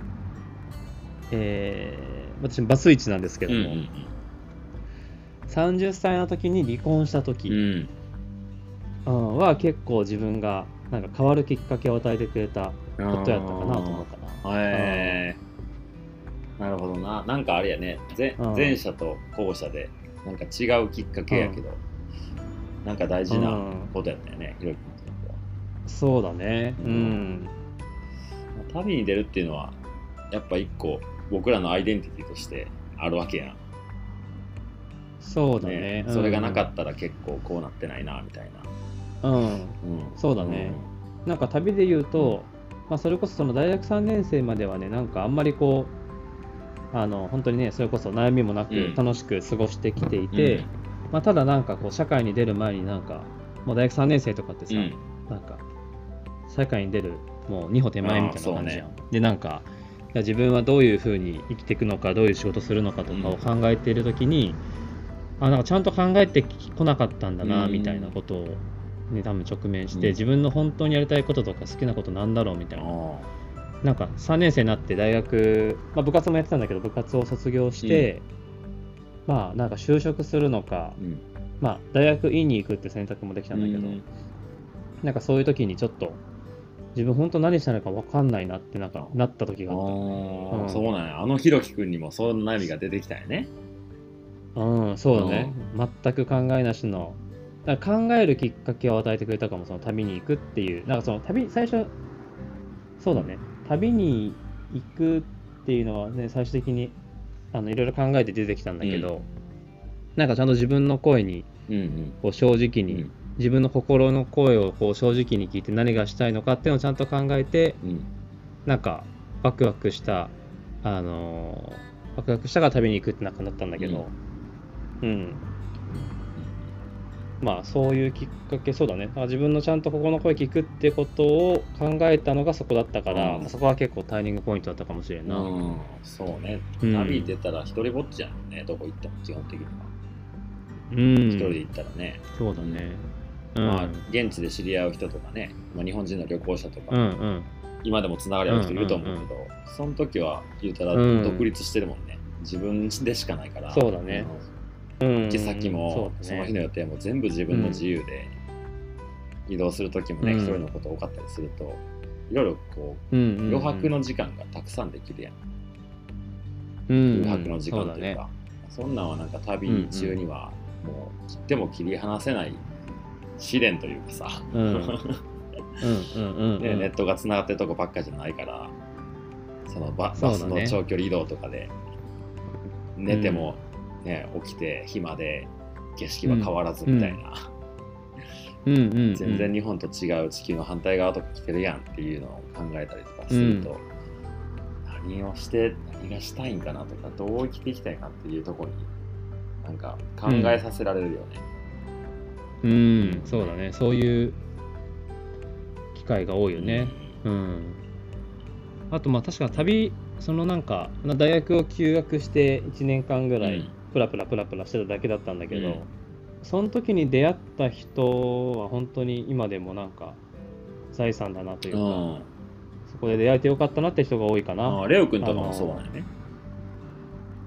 えー私バツイチなんですけうんども、30歳の時に離婚したうんう時、ん。うんは結構自分がなんか変わるきっかけを与えてくれたことやったかなと思うかな。へえなるほどな。なんかあれやね。前うん。前者と後者でなんか違うきっかけやけど、なんか大事なことやったよね、ひろき君そうだね。ううんん。旅に出るっていうのはやっぱ一個僕らのアイデンティティとしてあるわけやん、そうだね。それがなかったら結構こうなってないなみたいな、た。うん。うん、そうだねなんか旅で言うと、まあ、それこそその大学3年生まではねなんかあんまりこうあの本当にねそれこそ悩みもなくうん楽しく過ごしてきていうんて、まあ、ただなんかこう社会に出る前になんかもう大学3年生とかってさ、うんなんか社会に出るもう二歩手前みたいな感じじゃん、あでなんか自分はどういうふうに生きていくのかどういう仕事するのかとかを考えている時に、あなんかちゃんと考えてこなかったんだなうんみたいなことを、ね、多分直面して、うん自分の本当にやりたいこととか好きなことなんだろうみたいな。あなんか3年生になって大学、まあ、部活もやってたんだけど部活を卒業して、まあなんか就職するのかー、うん。まあ大学院に行くって選択もできたんだけど、うん。なんかそういう時にちょっと自分本当何したのか分かんないなってなんかなった時があっあーうんそうなんやあのひろき君にもそんな悩みが出てきたよねた。うん、そうだね。全く考えなしの。考えるきっかけを与えてくれたかも、その旅に行くっていう。なんかその旅、最初、そうだね。旅に行くっていうのはね、最終的にあのいろいろ考えて出てきたんだけど、なんかちゃんと自分の声にうんうんこう正直に、うん自分の心の声をこう正直に聞いて何がしたいのかっていうのをちゃんと考えて、うんなんかワクワクした、あのーワクワクしたから旅に行くってななったんだけど、うん。まあそういうきっかけ、そうだね。だ自分のちゃんと心の声聞くってことを考えたのがそこだったから、うんそこは結構ターニングポイントだったかもしれんな。うんそうねうん旅出たら一人ぼっちやもんねどこ行っても基本的にはうん。一人で行ったらね、そうだね。うん。まあ現地で知り合う人とかね、まあ、日本人の旅行者とか、うんうん。今でもつながりある人いると思うけど、その時は言うたらうん。独立してるもんね、自分でしかないからそうだね。うんうん。行き先もその日の予定も全部自分の自由で、移動する時もねうん。一人のこと多かったりするといろいろこうんうんううん。余白の時間がたくさんできるやん、うん空白の時間というか、そね。そんなんはなんか旅中にはもう切っても切り離せない試練というかさ、うん。うん。うん。うん。うん。ね、ネットがつながってるとこばっかじゃないからそのババスの長距離移動とかで寝ても、ね起きて暇で景色は変わらずみたいな、うん。うん。うん。全然日本と違う地球の反対側とか来てるやんっていうのを考えたりとかすると、何をして何がしたいんかなとかどう生きていきたいかっていうところになんか考えさせられるよね。うん、そうだね。そういう機会が多いよね。うん。あと、まあ確かに旅、そのなんか、まあ大学を休学して1年間ぐらいうん、プラプラプラプラしてただけだったんだけど、うんその時に出会った人は本当に今でもなんか財産だなというか、うんそこで出会えてよかったなって人が多いかな。あレオ君とかもそうなんよね。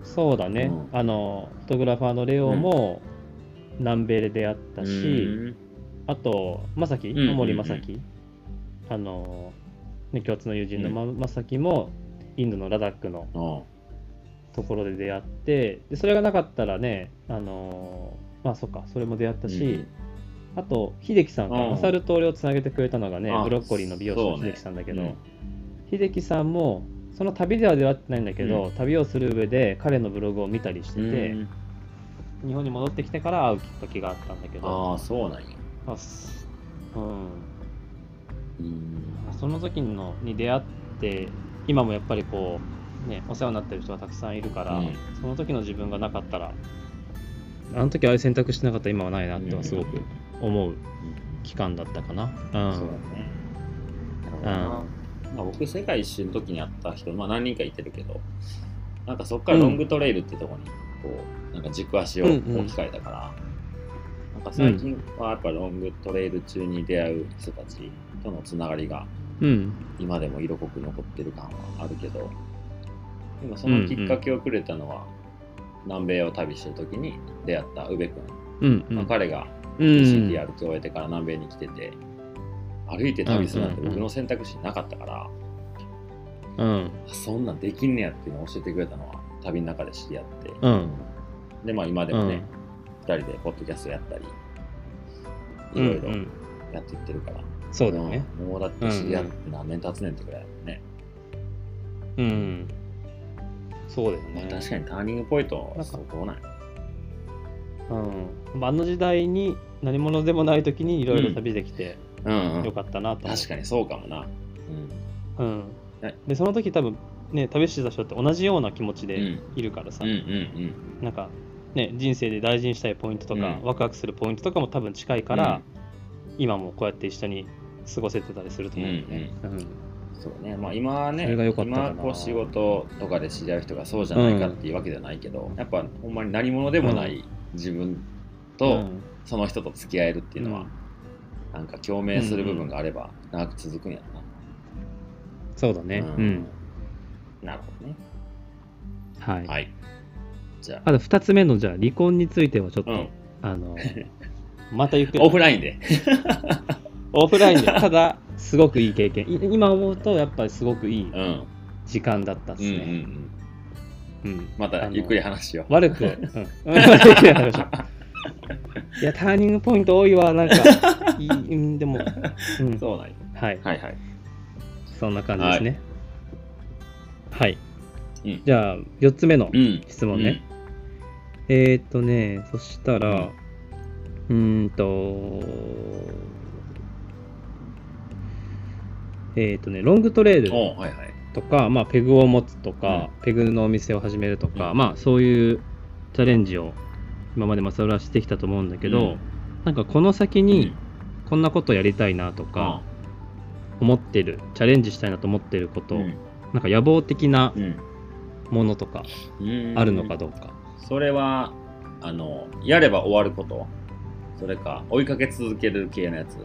そうだね、うんあのフォトグラファーのレオも南米で出会ったし、うん。あとまさきんうんうん。森まさきあの、ね、共通の友人のままさきもインドのラダックのうんところで出会ってでそれがなかったらねあのまあそっかそれも出会ったし、うん。あと秀樹さんかうんマサルと俺をつなげてくれたのがねあブロッコリーの美容師の秀樹さんだけど、うん。秀樹さんもその旅では出会ってないんだけど、うん。旅をする上で彼のブログを見たりしてて、うん日本に戻ってきてから会うきっかけがあったんだけど。ああそうなんや。あすうん、うん。その時のに出会って今もやっぱりこう、ね、お世話になってる人がたくさんいるから、うん。その時の自分がなかったらあの時あれ選択してなかったら今はないなってはすごく思う期間だったかな。うん。そうだね。なるほどなまあ、僕、世界一周の時に会った人、まあ、何人かいてるけど、なんかそこからロングトレイルってとこにこうなんか軸足を置き換えたから、なんか最近はやっぱロングトレイル中に出会う人たちとのつながりが今でも色濃く残ってる感はあるけど、でもそのきっかけをくれたのは、南米を旅してる時に出会った宇部君、まあ、彼が CT 歩き終えてから南米に来てて、歩いて旅するなんて僕の選択肢なかったから、うん、そんなんできんねやっていうのを教えてくれたのは旅の中で知り合って、うん、でまあ今でもね、うん、2人でポッドキャストやったりいろいろやっていってるから、そうだね。もうだって知り合って何年経つねんってくらいね。うん。そうだよね、確かにターニングポイントはそこないうん、あの時代に何者でもない時にいろいろ旅できて、よかったなと、確かにそうかもな。うん、うん、でその時多分ね旅してた人って同じような気持ちでいるからさ、なんかね人生で大事にしたいポイントとか、うん、ワクワクするポイントとかも多分近いから、うん、今もこうやって一緒に過ごせてたりすると思うんでね、うん。うん、そうね。まあ今はね今こう仕事とかで知り合う人がそうじゃないかっていうわけじゃないけど、やっぱほんまに何者でもない自分とその人と付き合えるっていうのは、なんか共鳴する部分があれば長く続くんやな、そうだね。うん。なるほどね。はい。はい。じゃあ。あと2つ目の、じゃあ、離婚についてはちょっと、うん、あの、またゆっくり。オフラインで。オフラインで。ただ、すごくいい経験。今思うと、やっぱりすごくいい時間だったっすね。うん、うんうん、またゆっくり話よう。悪く、うん、[LAUGHS] 悪く話いや、ターニングポイント多いわ、なんか、[LAUGHS] いいでも、うん、そうなんや。はい。はいはい。そんな感じですね。はい。うん、じゃあ、4つ目の質問ね。うん、えー、っとね、そしたら、うん、んと、えー、っとね、ロングトレイルとか、はいはい、まあ、ペグを持つとか、うん、ペグのお店を始めるとか、まあ、そういうチャレンジを今までまさらしてきたと思うんだけど、なんかこの先にこんなことやりたいなとか、思ってるチャレンジしたいなと思ってること、うん、なんか野望的なものとかあるのかどうか、うん、それはあのやれば終わること。それか追いかけ続ける系のやつ。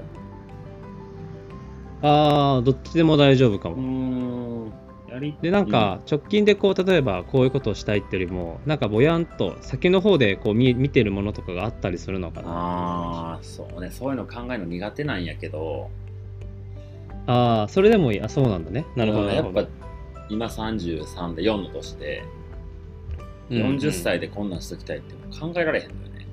ああどっちでも大丈夫かも。でなんか直近でこう例えばこういうことをしたいってよりもなんかぼやんと先の方でこう見見てるものとかがあったりするのかな。ああそうね。そういうの考えるの苦手なんやけど。ああ、それでもいい。あ、そうなんだね。なるほど。やっぱ今33で4の年で、40歳でこんなんしときたいって考えられへんのよね。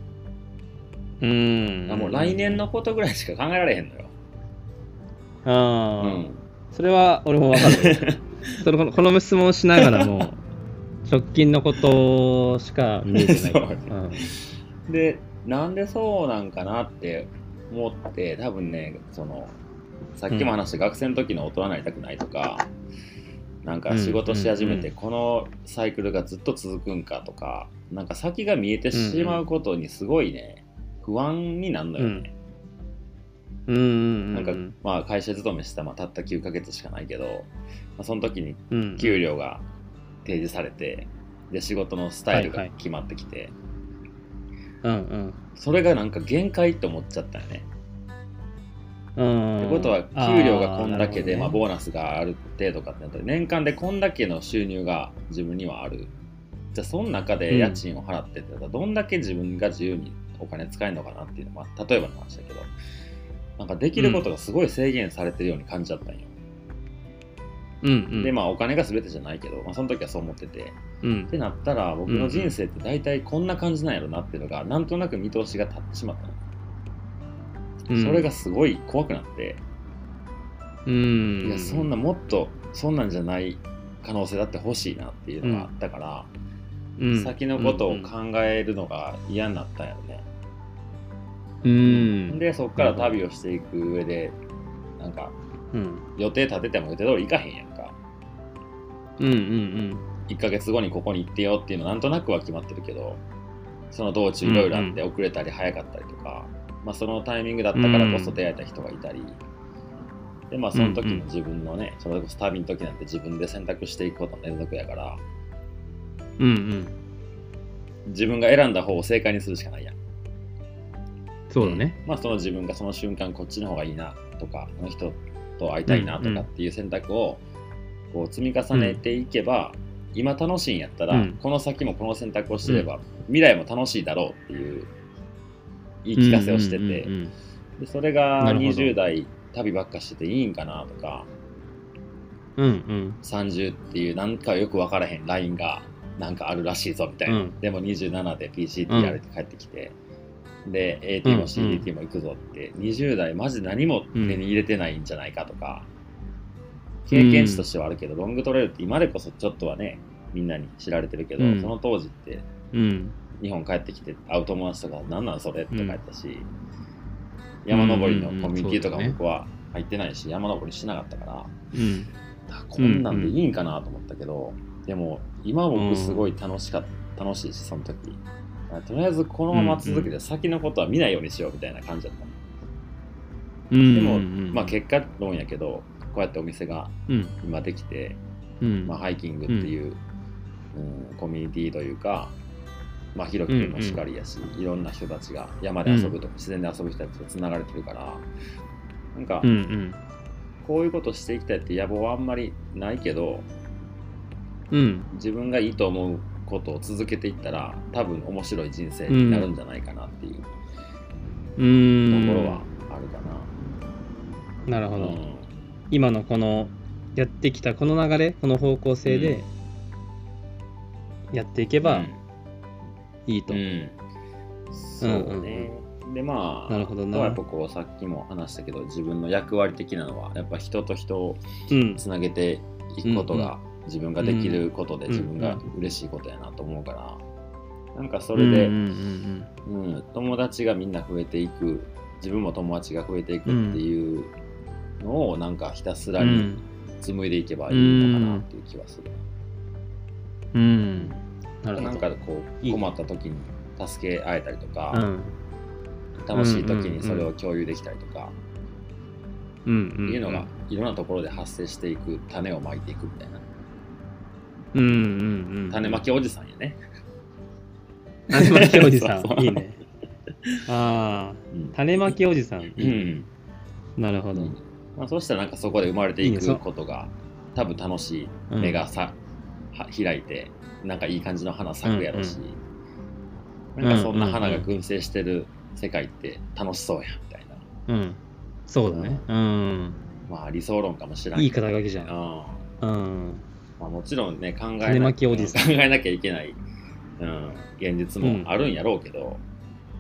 うん。もう来年のことぐらいしか考えられへんのよ。ああ、うん、それは俺もわかる。[LAUGHS] そのこの質問をしながらも、直近のことしか見えてない。[LAUGHS] うん、で、なんでそうなんかなって思って、多分ね、その、さっきも話した学生の時の大人になりたくないとか、うん、なんか仕事し始めてこのサイクルがずっと続くんかとか、なんか先が見えてしまうことにすごいね、不安になるのよね。うん、なんかまあ会社勤めしたまあたった9ヶ月しかないけど、まあ、その時に給料が提示されて、で仕事のスタイルが決まってきて、うんうん、それがなんか限界って思っちゃったよね。ってことは給料がこんだけで、ね、まあ、ボーナスがある程度かってなったら年間でこんだけの収入が自分にはある。じゃあその中で家賃を払ってってたらどんだけ自分が自由にお金使えるのかなっていうのは、まあ、例えばの話だけどなんかできることがすごい制限されてるように感じちゃったんよ。うんうん、でまあお金が全てじゃないけど、まあ、その時はそう思ってて、うん、ってなったら僕の人生って大体こんな感じなんやろなっていうのが、なんとなく見通しが立ってしまったの。それがすごい怖くなって、うん、いやそんなもっとそんなんじゃない可能性だって欲しいなっていうのがあったから、うん、先のことを考えるのが嫌になったんやろね。うん、でそこから旅をしていく上でなんか、うん、予定立てても予定通り行かへんやんか。うんうんうん、1ヶ月後にここに行ってよっていうのなんとなくは決まってるけどその道中いろいろあって遅れたり早かったりとか、まあ、そのタイミングだったからこそ出会えた人がいたり、うん、でまあその時の自分のね、それこそ旅の時なんて自分で選択していくことの連続やから。うんうん。自分が選んだ方を正解にするしかないやん。そうだね、まあその自分がその瞬間こっちの方がいいなとかこの人と会いたいなとかっていう選択をこう積み重ねていけば、今楽しいんやったら、うん。この先もこの選択をしてれば、未来も楽しいだろうっていう言い聞かせをしてて、うんうんうんでそれがなるほど。20代旅ばっかしてていいんかなとか。うんうん。30っていうなんかよく分からへんラインがなんかあるらしいぞみたいな、うん。でも27で PCT やれて帰ってきて、で AT も CDT も行くぞって、20代マジ何も手に入れてないんじゃないかとか、経験値としてはあるけど、ロングトレイルって今でこそちょっとはねみんなに知られてるけど、うん。その当時ってうん日本帰ってきて会う友達とか何なんそれって書いたし、山登りのコミュニティとかも僕は入ってないし、山登りしなかったからうん。あこんなんでいいんかなと思ったけど、でも今僕すごい楽しかった、楽しいしその時。あとりあえずこのまま続けて先のことは見ないようにしようみたいな感じだった、うんでも、うんまあ結果論やけどこうやってお店がうん。今できて、うん。まあ、ハイキングっていう、うんコミュニティというかまあ、ひろき君もしかりやし、いろんな人たちが山で遊ぶとか、自然で遊ぶ人たちとつながれてるからなんか、うんうん。こういうことしていきたいって野望はあんまりないけどうん。自分がいいと思うことを続けていったら多分面白い人生になるんじゃないかなっていうとうん。ころはあるかな。なるほど、うん。今のこのやってきたこの流れこの方向性でやっていけばいいと、うん。そうね。でまあなるほどな。やっぱこうさっきも話したけど自分の役割的なのはやっぱ人と人をうん。つなげていくことが自分ができることでうん自分が嬉しいことやなと思うから。なんかそれで、うんうんうん、友達がみんな増えていく自分も友達が増えていくっていうのをなんかひたすらにうん。うん紡いでいけばいいのかなっていう気はする、うんなるほど。なんかこう困った時に助け合えたりとか、うん。楽しい時にそれを共有できたりとか、うんうんいうのがいろんなところで発生していく種をまいていくみたいな。うんうんうん種まきおじさんやね、種まきおじさん。[LAUGHS] いいね。ああうん。種まきおじさん。うん。なるほど、うん。まあ、そうしたらなんかそこで生まれていくことが多分楽しい。目がさ、は開いてなんかいい感じの花咲くやろし、なんかそんな花が群生してる世界って楽しそうやみたいな。うん。そうだね。うん。まあ理想論かもしれないいい肩書きじゃん。うん。うん。まあ、もちろんね考えなきおじさん考えなきゃいけない、うん、現実もあるんやろうけど、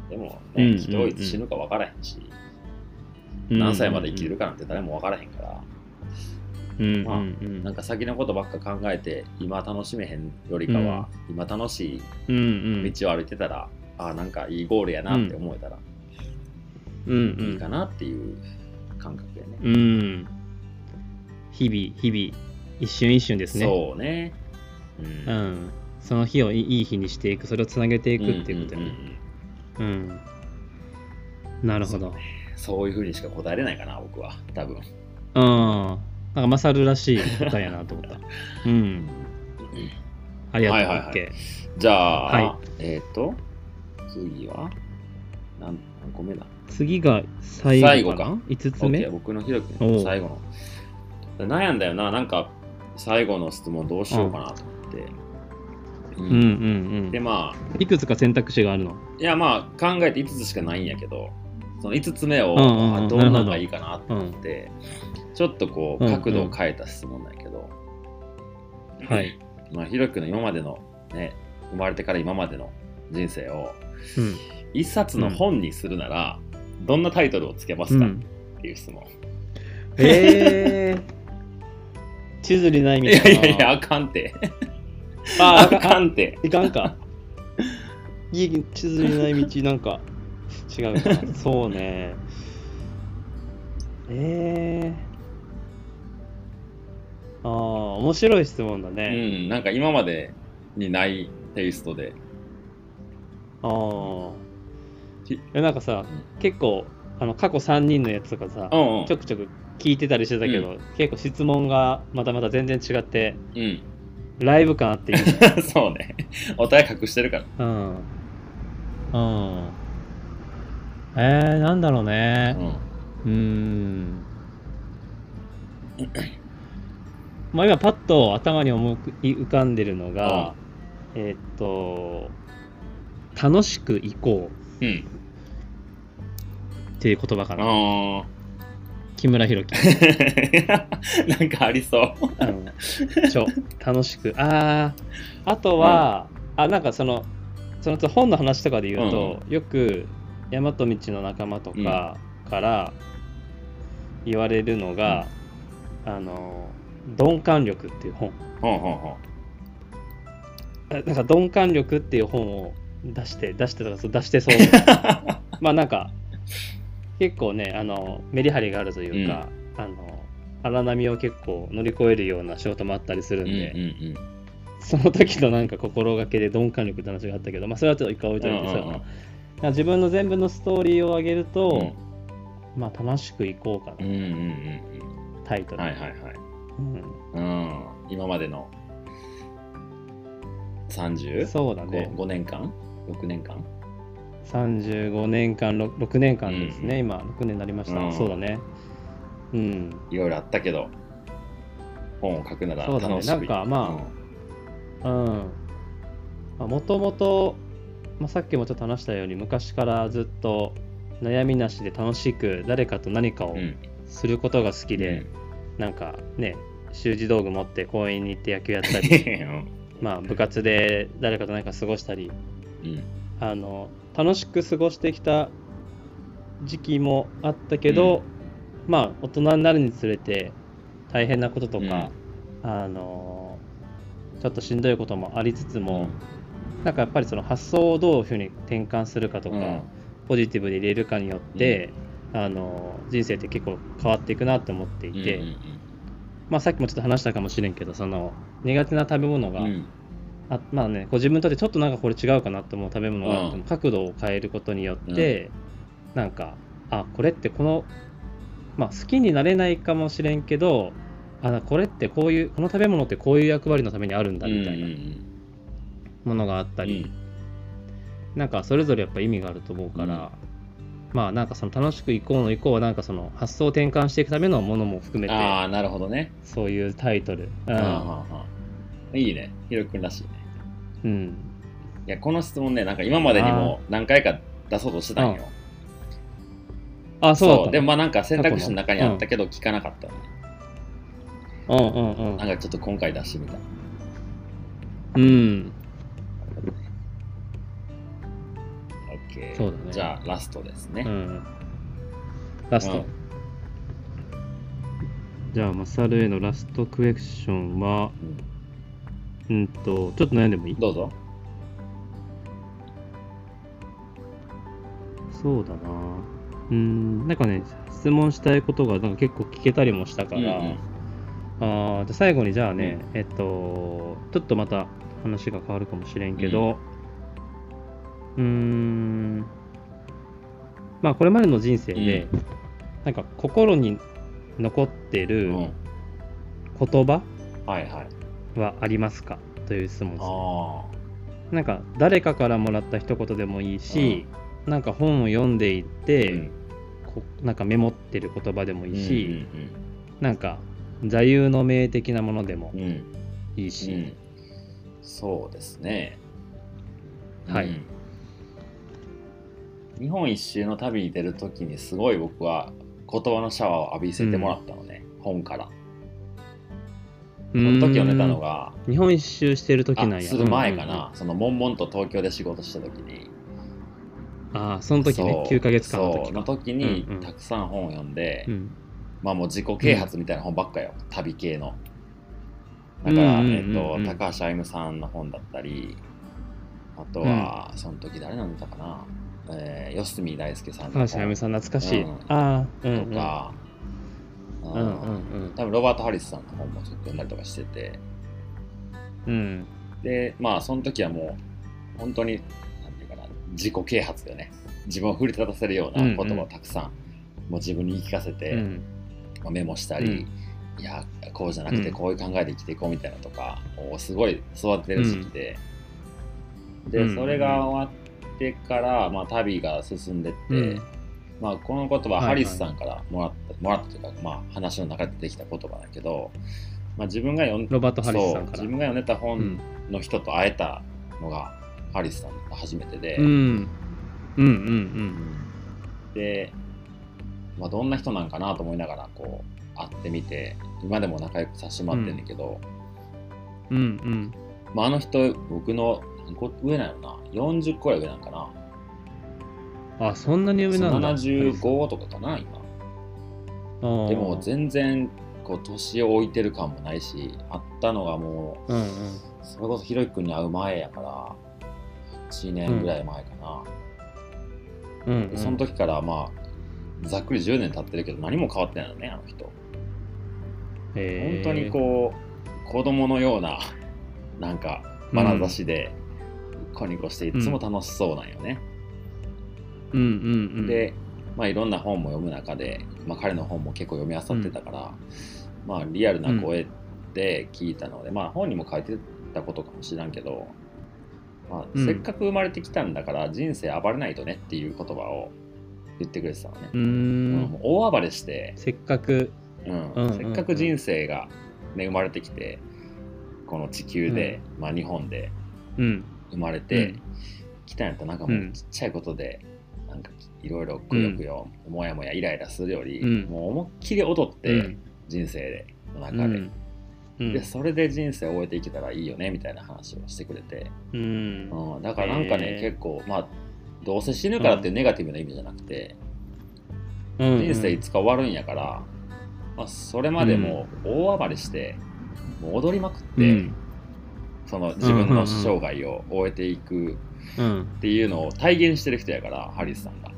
でもね、うん人いつ死ぬか分からへんし、何歳まで生きれるかなんて誰も分からへんから、うんなんか先のことばっか考えて今楽しめへんよりかは、今楽しいうんうん。道を歩いてたら、ああなんかいいゴールやなって思えたらうんうん。いいかなっていう感覚やね、うん。日々日々一瞬一瞬ですね。そうね。ううん。んその日をいいいい日にしていくそれをつなげていくっていうことやね。んんうんうん。なるほど。そういうふうにしか答えれないかな僕は。多分。うんなんかマサルらしい答えやなと思った。[LAUGHS] うん。ありがとう、はいはいはい。じゃあ、はい。えっ、と、次は？何何個目だ次が最後最後か？5つ目？僕のひろきおう。の最後の。悩んだよな、なんか最後の質問どうしようかなと思って。ううんうんうん。で、まあ、いくつか選択肢があるの？いやまあ考えて5つしかないんやけど、その5つ目を、うんうどんなのがいいかなと思って、ちょっとこう角度を変えた質問なんやけど、はい。[LAUGHS] まあ、ひろきの今までのね、生まれてから今までの人生をうん一冊の本にするなら、どんなタイトルをつけますか、うんっていう質問。えー、地図にないいみたいな。やいやいや、あかんて。あ [LAUGHS] あかんて。いかんか。いい地図にない道、なんか、違うかな。そうね。えー。ああ、面白い質問だうね。ん、なんか今までにないテイストで。ああなんかさ、結構、あの過去3人のやつとかさ、うんうんちょくちょく聞いてたりしてたけど、結構質問がまたまた全然違って、うん。ライブ感あっていい [LAUGHS] そうねお互い隠してるからうんうんえー、なんだろうね。うん。うんまあ今パッと頭に思い浮かんでるのが、えーっと楽しく行こう。うんっていう言葉かな。あ木村弘樹ーなんかありそう。うん。ちょ楽しく。あああとは、あなんかそのその本の話とかで言うと、よく大和道の仲間とかから言われるのが、あの鈍感力っていう本。ほんほんほなんか鈍感力っていう本を出して出してとかそう出してそう。[LAUGHS] まあなんか結構ねあのメリハリがあるというか、あの荒波を結構乗り越えるような仕事もあったりするんうんうんで、その時のなんか心がけで鈍感力って話があったけど、まあ、それはちょっと一回置いといてさ、うんうんうん自分の全部のストーリーを上げると、まあ楽しくいこうかな、うんうんうんうん。タイトル、はいはいはい。うん。うん。今までの 35? そうだね。5年間？6年間？35年間 6, 6年間ですね、うん。今6年になりました、うん。そうだね。うん。いろいろあったけど本を書くならそうだね。なんかまうん。もともとさっきもちょっと話したように昔からずっと悩みなしで楽しく誰かと何かをうん。うんすることが好きで、なんかね習字道具持って公園に行って野球やったり [LAUGHS] うん。まあ部活で誰かと何か過ごしたりうん。あの楽しく過ごしてきた時期もあったけど、まあ大人になるにつれて大変なこととか、あのちょっとしんどいこともありつつも、なんかやっぱりその発想をどういうふうに転換するかとか、うん。ポジティブで入れるかによって、あの人生って結構変わっていくなって思っていて、うんうんまあ、さっきもちょっと話したかもしれんけどその苦手な食べ物が、うん。あまあね、こう自分にとってちょっとなんかこれ違うかなと思う食べ物があっても、うん。角度を変えることによって、なんかあこれってこの、まあ、好きになれないかもしれんけどあこれってこういうこの食べ物ってこういう役割のためにあるんだみたいなものがあったり、なんかそれぞれやっぱ意味があると思うから、まあなんかその楽しくいこうの以降はなんかその発想を転換していくためのものも含めてああなるほどね。そういうタイトル、うん。いいね。ひろくんらしいね。うん、いやこの質問ねなんか今までにも何回か出そうとしてたんよ。あそうでもまあなんか選択肢の中にあったけど聞かなかったの。ね、うんうんうん。なんかちょっと今回出してみた。うん。そうだね。じゃあラストですね、うん。ラスト。うん。じゃあ、マサルへのラストクエスチョンは、うん。と、ちょっと悩んでもいい？どうぞ。そうだな。うん、なんかね、質問したいことがなんか結構聞けたりもしたから、うんうん。あーで最後にじゃあね、えっと、ちょっとまた話が変わるかもしれんけど、うーん、まあこれまでの人生で、なんか心に残ってうるん。言葉はいはい。はありますか？という質問です。あなんか誰かからもらった一言でもいいし、なんか本を読んでいっあて、こなんかメモってる言葉でもいいし、うんなんか座右の銘的なものでもうんうんうん。いいし、うん。そうですね。はい。うん日本一周の旅に出るときにすごい僕は言葉のシャワーを浴びせてもらったのね、本から。その時読めたのが。日本一周してる時なんや。あする前かな、うんうんうん。その悶々と東京で仕事した時に。ああその時ねそう。9ヶ月間の時の時にうんうん。たくさん本を読んで、うん。まあもう自己啓発みたいな本ばっかよ、旅系の。だから、うんうんうんうん。えっと、高橋歩さんの本だったりあとは、その時誰なんだったかな、えー、四隅大輔さんの本高橋あゆみさん懐かしい、うん。ああうんうん。とか、うんうん。うん多分ロバート・ハリスさんの本もちょっと読んだりとかしてて。うん。でまあその時はもう本当になんていうかな自己啓発だよね。自分を奮い立たせるような言葉をたくさん、もう自分に言い聞かせて、うん。まあ、メモしたり、いやこうじゃなくてこういう考えで生きていこうみたいなとかをすごい育ててる時期で、でそれが終わってから、まあ、旅が進んでって、まあ、この言葉ハリスさんからもらった、もらったというか、まあ、話の中で出てきた言葉だけど、まあ、自分が読んロバート・ハリスさん自分が読んでた本の人と会えたのが、ハリスさんが初めてで、うん、うんうんうん。で、まあ、どんな人なんかなと思いながらこう会ってみて今でも仲良くさせてもらってんだけど、うんうん。まあ、あの人僕の何個上なのな。40個ぐらい上なんかな。あそんなに上なんだ。75とかかな今。でも全然こう年を置いてる感もないし会ったのがもう、うんうん、それこそひろゆき君に会う前やから1年ぐらい前かな、うん、でその時からまあざっくり10年経ってるけど何も変わってないのねあの人。本当にこう子供のようななんか眼差しでニコニコしていつも楽しそうなんよね、うん。うんうん、でまあ、いろんな本も読む中で、まあ、彼の本も結構読み漁ってたから、うん、まあ、リアルな声で聞いたので、うん、まあ、本にも書いてたことかもしらんけど、まあ、せっかく生まれてきたんだから人生暴れないとねっていう言葉を言ってくれてたのね。うん、大暴れしてせっかく、うん。せっかく人生が、ね、生まれてきてこの地球で、まあ、日本で生まれてきたんやったらなんかもうちっちゃいことで、なんかいろいろくよくよ、もやもやイライラするより、うん、もう思いっきり踊って、人生での中で、うん、でそれで人生を終えていけたらいいよねみたいな話をしてくれて、うん、うん、だからなんかね、結構まあどうせ死ぬからっていうネガティブな意味じゃなくて、人生いつか終わるんやから、まあ、それまでも大暴れして、もう踊りまくって、その自分の生涯を終えていくっていうのを体現してる人やからハリスさんが。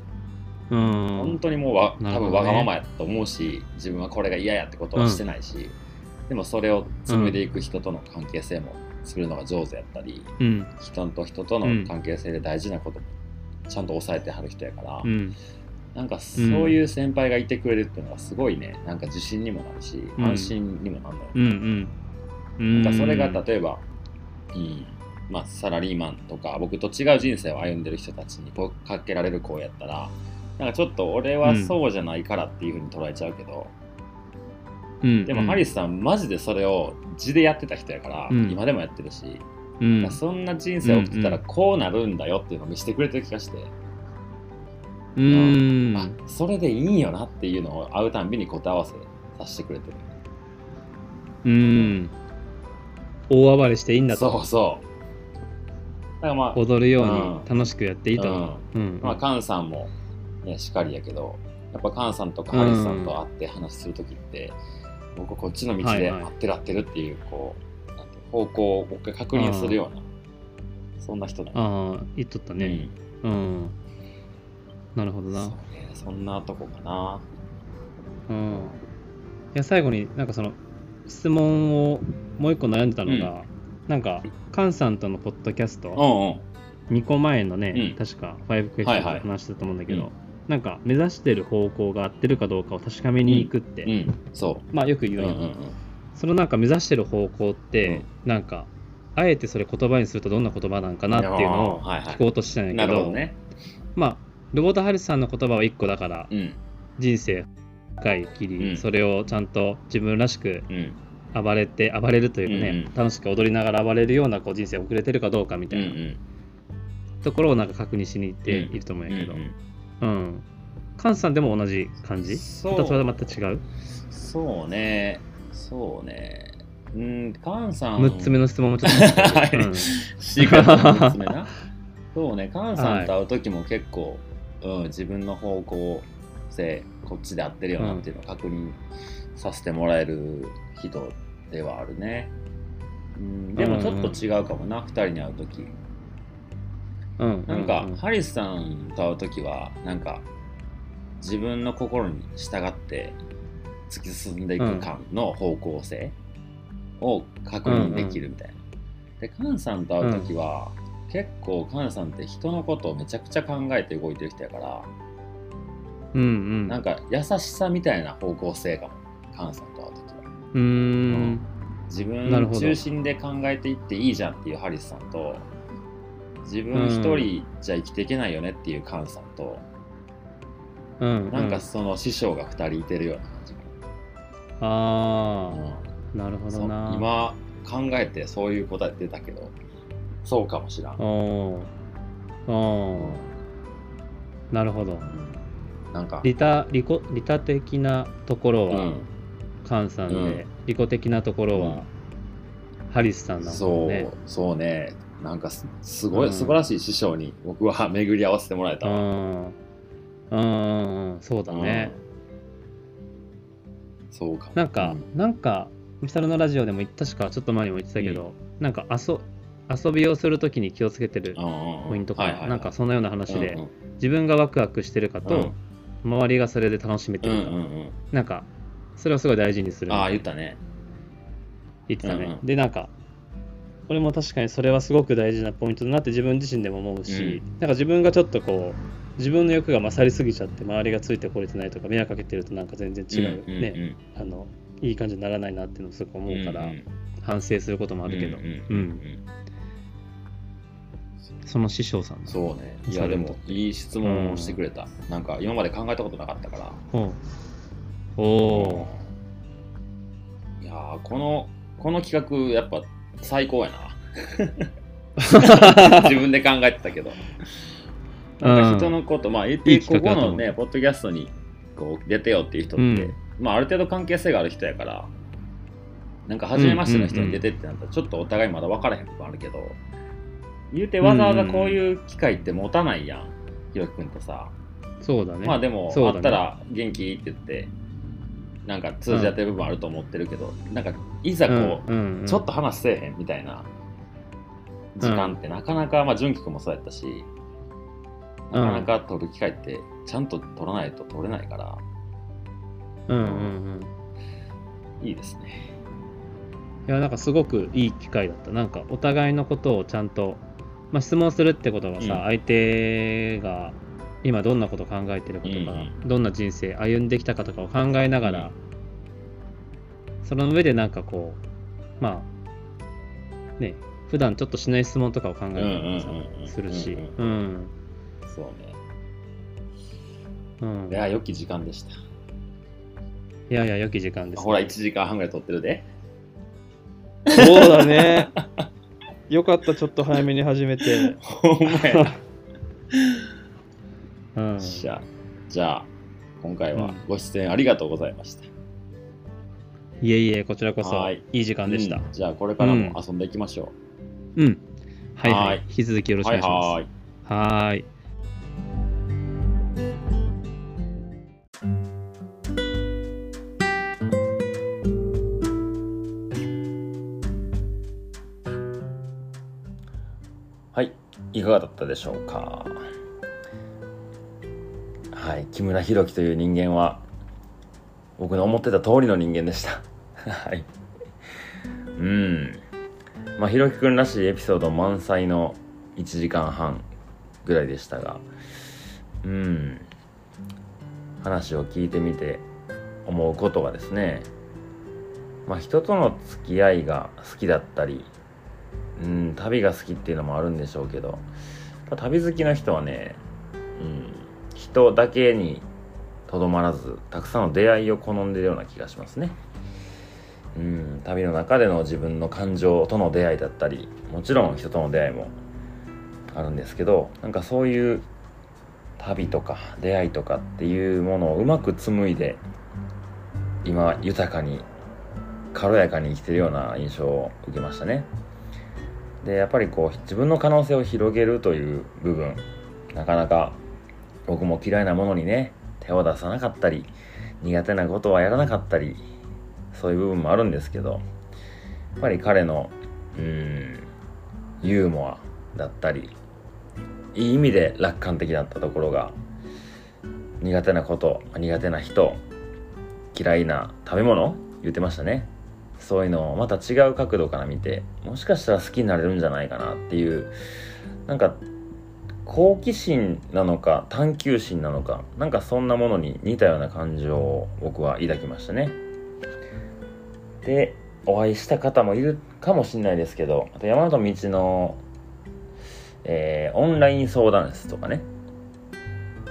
うん、本当にもうわ、多分わがままやと思うし自分はこれが嫌やってことはしてないし、うん、でもそれを紡いでいく人との関係性も作るのが上手やったり、うん、人と人との関係性で大事なこともちゃんと抑えてはる人やから、うん、なんかそういう先輩がいてくれるっていうのがすごいね。なんか自信にもなるし、安心にもなるんだよ、うん。うん、なんかそれが例えば、うん。まあ、サラリーマンとか僕と違う人生を歩んでる人たちにかけられる子やったらなんかちょっと俺はそうじゃないからっていうふうに捉えちゃうけど、うん、でもハリスさんマジでそれを字でやってた人やから、うん、今でもやってるし、うん、そんな人生を送ってたらこうなるんだよっていうのを見せてくれてる気がして、うん、あそれでいいんよなっていうのを会うたんびに答え合わせさせてくれてる。うん大暴れしていいんだと。そうそう。だからまあ踊るように楽しくやっていいと。思う、うん。まあ菅さんもねしかりやけどやっぱ菅さんとかハリスさんと会って話する時って、うん、僕こっちの道で合ってる合ってるっていうこうなんて方向をもう一回確認するようなそんな人だね。ああ言っとったね。うん、うん、なるほどな。そ,、ね、そんなとこかな。うん。いや最後になんかその質問をもう一個悩んでたのが、うん、なんか菅さんとのポッドキャスト、うんうん、2個前のね、うん、確か5クエスチョンで話したと思うんだけど、はいはい、なんか目指してる方向が合ってるかどうかを確かめに行くって、うん。うん、そう。まあよく言うよ、うんうんうん、そのなんか目指してる方向って、うん、なんかあえてそれ言葉にするとどんな言葉なんかなっていうのを聞こうとしたんやけどはいはいね、まあロボート・ハリスさんの言葉は1個だから、人生深いきり、それをちゃんと自分らしく暴れて暴れるというかね、うんうん、楽しく踊りながら暴れるようなこう人生を送れてるかどうかみたいな、ところをなんか確認しに行っていると思うんやけど、うん、うん、菅さんでも同じ感じ？そう。はまた違う？そうね。そうね。うん菅さん。6つ目の質問もちょっと、はい、うん、6つ目な。そうね。菅さんと会う時も結構、はい、うん、自分の方向性こっちで合ってるよなっていうのを確認させてもらえる人ではあるね。うん、でもちょっと違うかもな、うん、2人に会う時。うん、なんか、ハリスさんと会う時はなんか自分の心に従って突き進んでいく感の方向性を確認できるみたいな。でカンさんと会う時は、結構カンさんって人のことをめちゃくちゃ考えて動いてる人やから、うんうん、なんか優しさみたいな方向性かも。カンさんと会う時は。うん、自分中心で考えていっていいじゃんっていうハリスさんと自分一人じゃ生きていけないよねっていうカンさんと、うん、なんかその師匠が2人いてるような感じああ、うん、なるほどな。今考えてそういう答え出たけどそうかもしらん。ああなるほど、なんか。利他利己利他的なところは、カンさんで、うん、利己的なところは、ハリスさんなんだね。そうそうね。なんかすすごい、うん、素晴らしい師匠に僕は [LAUGHS] 巡り合わせてもらえたわ。うん、そうだね、そうかなんか、うん、なんかミサルのラジオでも確かちょっと前にも言ってたけど、うん、なんか遊遊びをするときに気をつけてるポイントかな、なんかそんなような話で、うんうん、自分がワクワクしてるかと、うん、周りがそれで楽しめてるか、うんうんうん、なんかそれをすごい大事にするああ言ったね。言ってたね、うんうん、でなんか俺も確かにそれはすごく大事なポイントだなって自分自身でも思うし、うん、なんか自分がちょっとこう自分の欲が勝りすぎちゃって周りがついてこれてないとか迷惑かけてるとなんか全然違うね、あのいい感じにならないなっていうのをすごく思うから、反省することもあるけど、うんその師匠さんそうね。いやでもいい質問をしてくれた、うん、なんか今まで考えたことなかったから。おおいやこのこの企画やっぱ最高やな。[LAUGHS] 自分で考えてたけど。なんか人のこと、まあ言ってここのねポッドキャストにこう出てよっていう人って、うん、まあある程度関係性がある人やからなんか初めましての人に出てってなったらちょっとお互いまだ分からへんことあるけど、言うてわざわざこういう機会って持たないやん、ひろきくんとさ。そうだね。まあでも、ね、あったら元気って言ってなんか通じ合ってる部分あると思ってるけど、うん、なんかいざこう,、うんうん、ちょっと話せえへんみたいな時間ってなかなか、まあ純喜君もそうやったしなかなか取る機会ってちゃんと取らないと取れないから、うんうんうん。いいですね。いやなんかすごくいい機会だった。なんかお互いのことをちゃんと、まあ、質問するってことはさ、うん、相手が今どんなことを考えてるかとか、うん、どんな人生歩んできたかとかを考えながら、うん、その上でなんかこうまあね普段ちょっとしない質問とかを考えたりするし。うんそうねうん。いや良き時間でした。いやいや良き時間です、ね、ほら1時間半ぐらい撮ってるで。そうだね [LAUGHS] よかったちょっと早めに始めて。[LAUGHS] ほんまやうん、じゃあじゃあ今回はご出演ありがとうございました、うん、いえいえこちらこそい。い時間でした、うん、じゃあこれからも遊んでいきましょう。うん、はいはい、引き続きよろしくお願いします。はい。はいいかがだったでしょうか？はい木村弘樹という人間は僕の思ってた通りの人間でした。[LAUGHS] はい。うん。まあ弘樹くんらしいエピソード満載の1時間半ぐらいでしたがうん。話を聞いてみて思うことがですねまあ人との付き合いが好きだったりうん旅が好きっていうのもあるんでしょうけど。旅好きの人はね、うん、人だけにとどまらずたくさんの出会いを好んでるような気がしますね。うん旅の中での自分の感情との出会いだったりもちろん人との出会いもあるんですけどなんかそういう旅とか出会いとかっていうものをうまく紡いで今豊かに軽やかに生きてるような印象を受けましたね。でやっぱりこう自分の可能性を広げるという部分なかなか僕も嫌いなものにね手を出さなかったり苦手なことはやらなかったりそういう部分もあるんですけどやっぱり彼のうんユーモアだったりいい意味で楽観的だったところが苦手なこと苦手な人嫌いな食べ物言ってましたね。そういうのをまた違う角度から見てもしかしたら好きになれるんじゃないかなっていうなんか好奇心なのか探求心なのかなんかそんなものに似たような感情を僕は抱きましたね。でお会いした方もいるかもしれないですけどあと山本道の、えー、オンライン相談室とかね。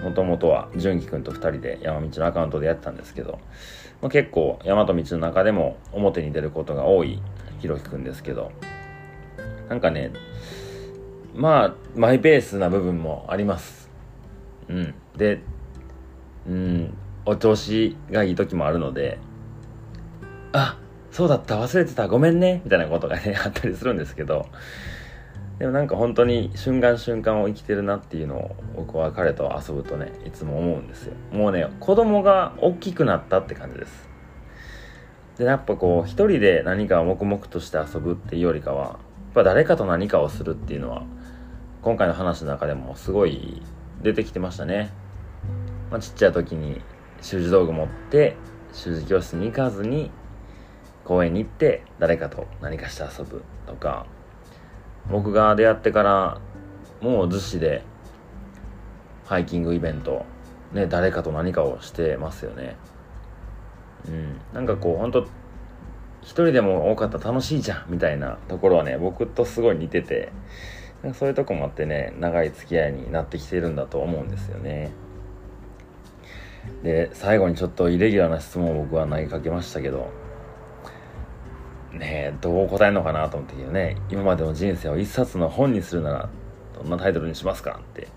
もともとは純喜くんと2人で山道のアカウントでやってたんですけど、まあ、結構山と道の中でも表に出ることが多いひろきくんですけど。なんかねまあマイペースな部分もあります。うん。でうん。お調子がいい時もあるのであそうだった。忘れてた。ごめんね。みたいなことがねあったりするんですけど。でもなんか本当に瞬間瞬間を生きてるなっていうのを僕は彼と遊ぶとねいつも思うんですよ。もうね子供が大きくなったって感じです。でやっぱこう一人で何かを黙々として遊ぶっていうよりかはやっぱ誰かと何かをするっていうのは今回の話の中でもすごい出てきてましたね、まあ、ちっちゃい時に習字道具持って習字教室に行かずに公園に行って誰かと何かして遊ぶとか僕が出会ってからもう逗子でハイキングイベントね誰かと何かをしてますよね。うん。なんかこう本当一人でも多かったら楽しいじゃんみたいなところはね僕とすごい似ててそういうとこもあってね長い付き合いになってきてるんだと思うんですよね。で最後にちょっとイレギュラーな質問を僕は投げかけましたけどねどう答えるのかなと思ったけどね今までの人生を一冊の本にするならどんなタイトルにしますか？って。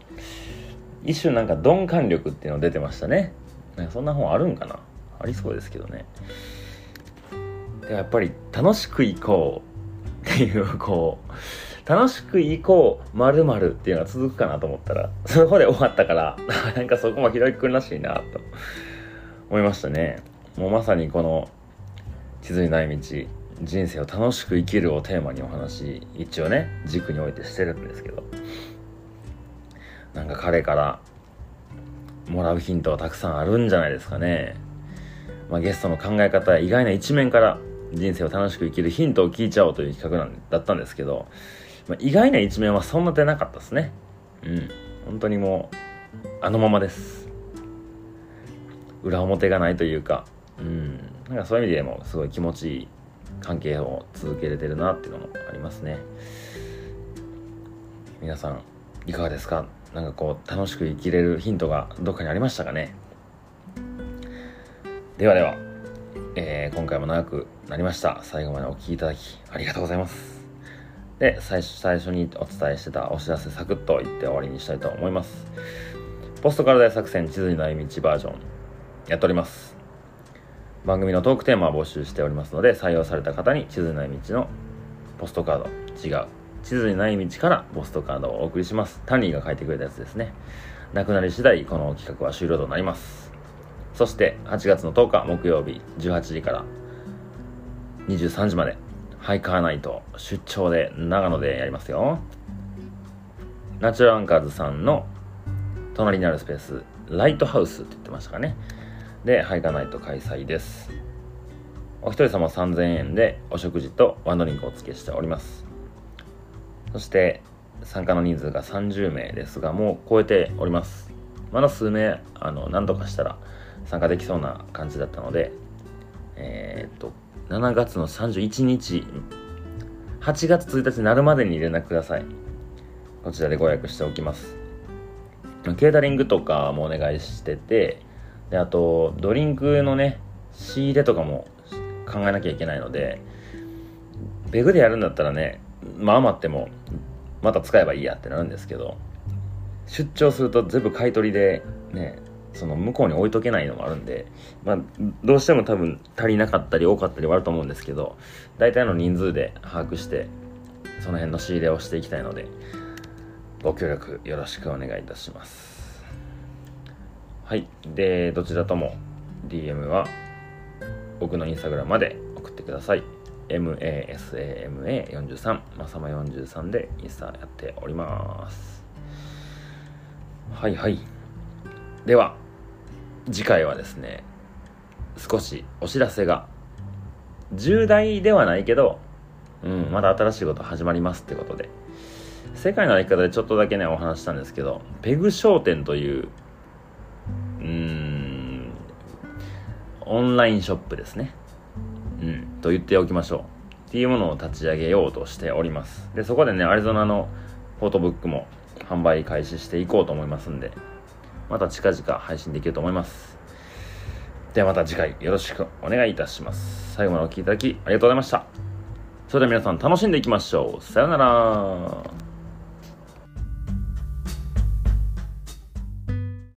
一瞬なんか鈍感力っていうの出てましたね。そんな本あるんかな？ありそうですけどね。でやっぱり楽しく行こうっていうこう楽しく行こうまるっていうのが続くかなと思ったらそこで終わったからなんかそこもひろゆきくんらしいなと思いましたね。もうまさにこの地図にない道人生を楽しく生きるをテーマにお話一応ね軸に置いてしてるんですけど。なんか彼からもらうヒントはたくさんあるんじゃないですかね、まあ、ゲストの考え方や意外な一面から人生を楽しく生きるヒントを聞いちゃおうという企画なんだったんですけど、まあ、意外な一面はそんな出なかったですね。うん。本当にもうあのままです。裏表がないというか。うん。なんかそういう意味でもすごい気持ちいい関係を続けれてるなっていうのもありますね。皆さんいかがですか？なんかこう楽しく生きれるヒントがどっかにありましたかね？ではでは、えー、今回も長くなりました。最後までお聴きいただきありがとうございます。で最初最初にお伝えしてたお知らせサクッと言って終わりにしたいと思います。ポストカルダ作戦地図にない道バージョンやっております。番組のトークテーマを募集しておりますので採用された方に地図にない道のポストカード違う地図にない道からポストカードをお送りします。タニーが書いてくれたやつですね。なくなり次第この企画は終了となります。そして8月の10日木曜日18時から23時までハイカーナイト出張で長野でやりますよ。ナチュラルアンカーズさんの隣にあるスペースライトハウスって言ってましたかね。でハイカナイト開催です。お一人様3000円でお食事とワンドリンクをお付けしております。そして参加の人数が30名ですがもう超えております。まだ数名あの何とかしたら参加できそうな感じだったのでえー、っと7月の31日8月1日になるまでに連絡ください。こちらでご予約しておきます。ケータリングとかもお願いしててであとドリンクのね仕入れとかも考えなきゃいけないのでペグでやるんだったらねまあ余ってもまた使えばいいやってなるんですけど出張すると全部買い取りでねその向こうに置いとけないのもあるんで、まあ、どうしても多分足りなかったり多かったりはあると思うんですけど大体の人数で把握してその辺の仕入れをしていきたいのでご協力よろしくお願いいたします。はい。でどちらとも DM は僕のインスタグラムまで送ってください。masama43 まさま43でインスタやっております。はいはい。では次回はですね少しお知らせが重大ではないけどうんまだ新しいこと始まりますってことで世界の歩き方でちょっとだけねお話したんですけどペグ商店といううん。オンラインショップですね。うん、と言っておきましょう。っていうものを立ち上げようとしております。でそこでねアリゾナのフォトブックも販売開始していこうと思いますんで。また近々配信できると思います。ではまた次回よろしくお願いいたします。最後までお聴きいただきありがとうございました。それでは皆さん楽しんでいきましょう。さようなら。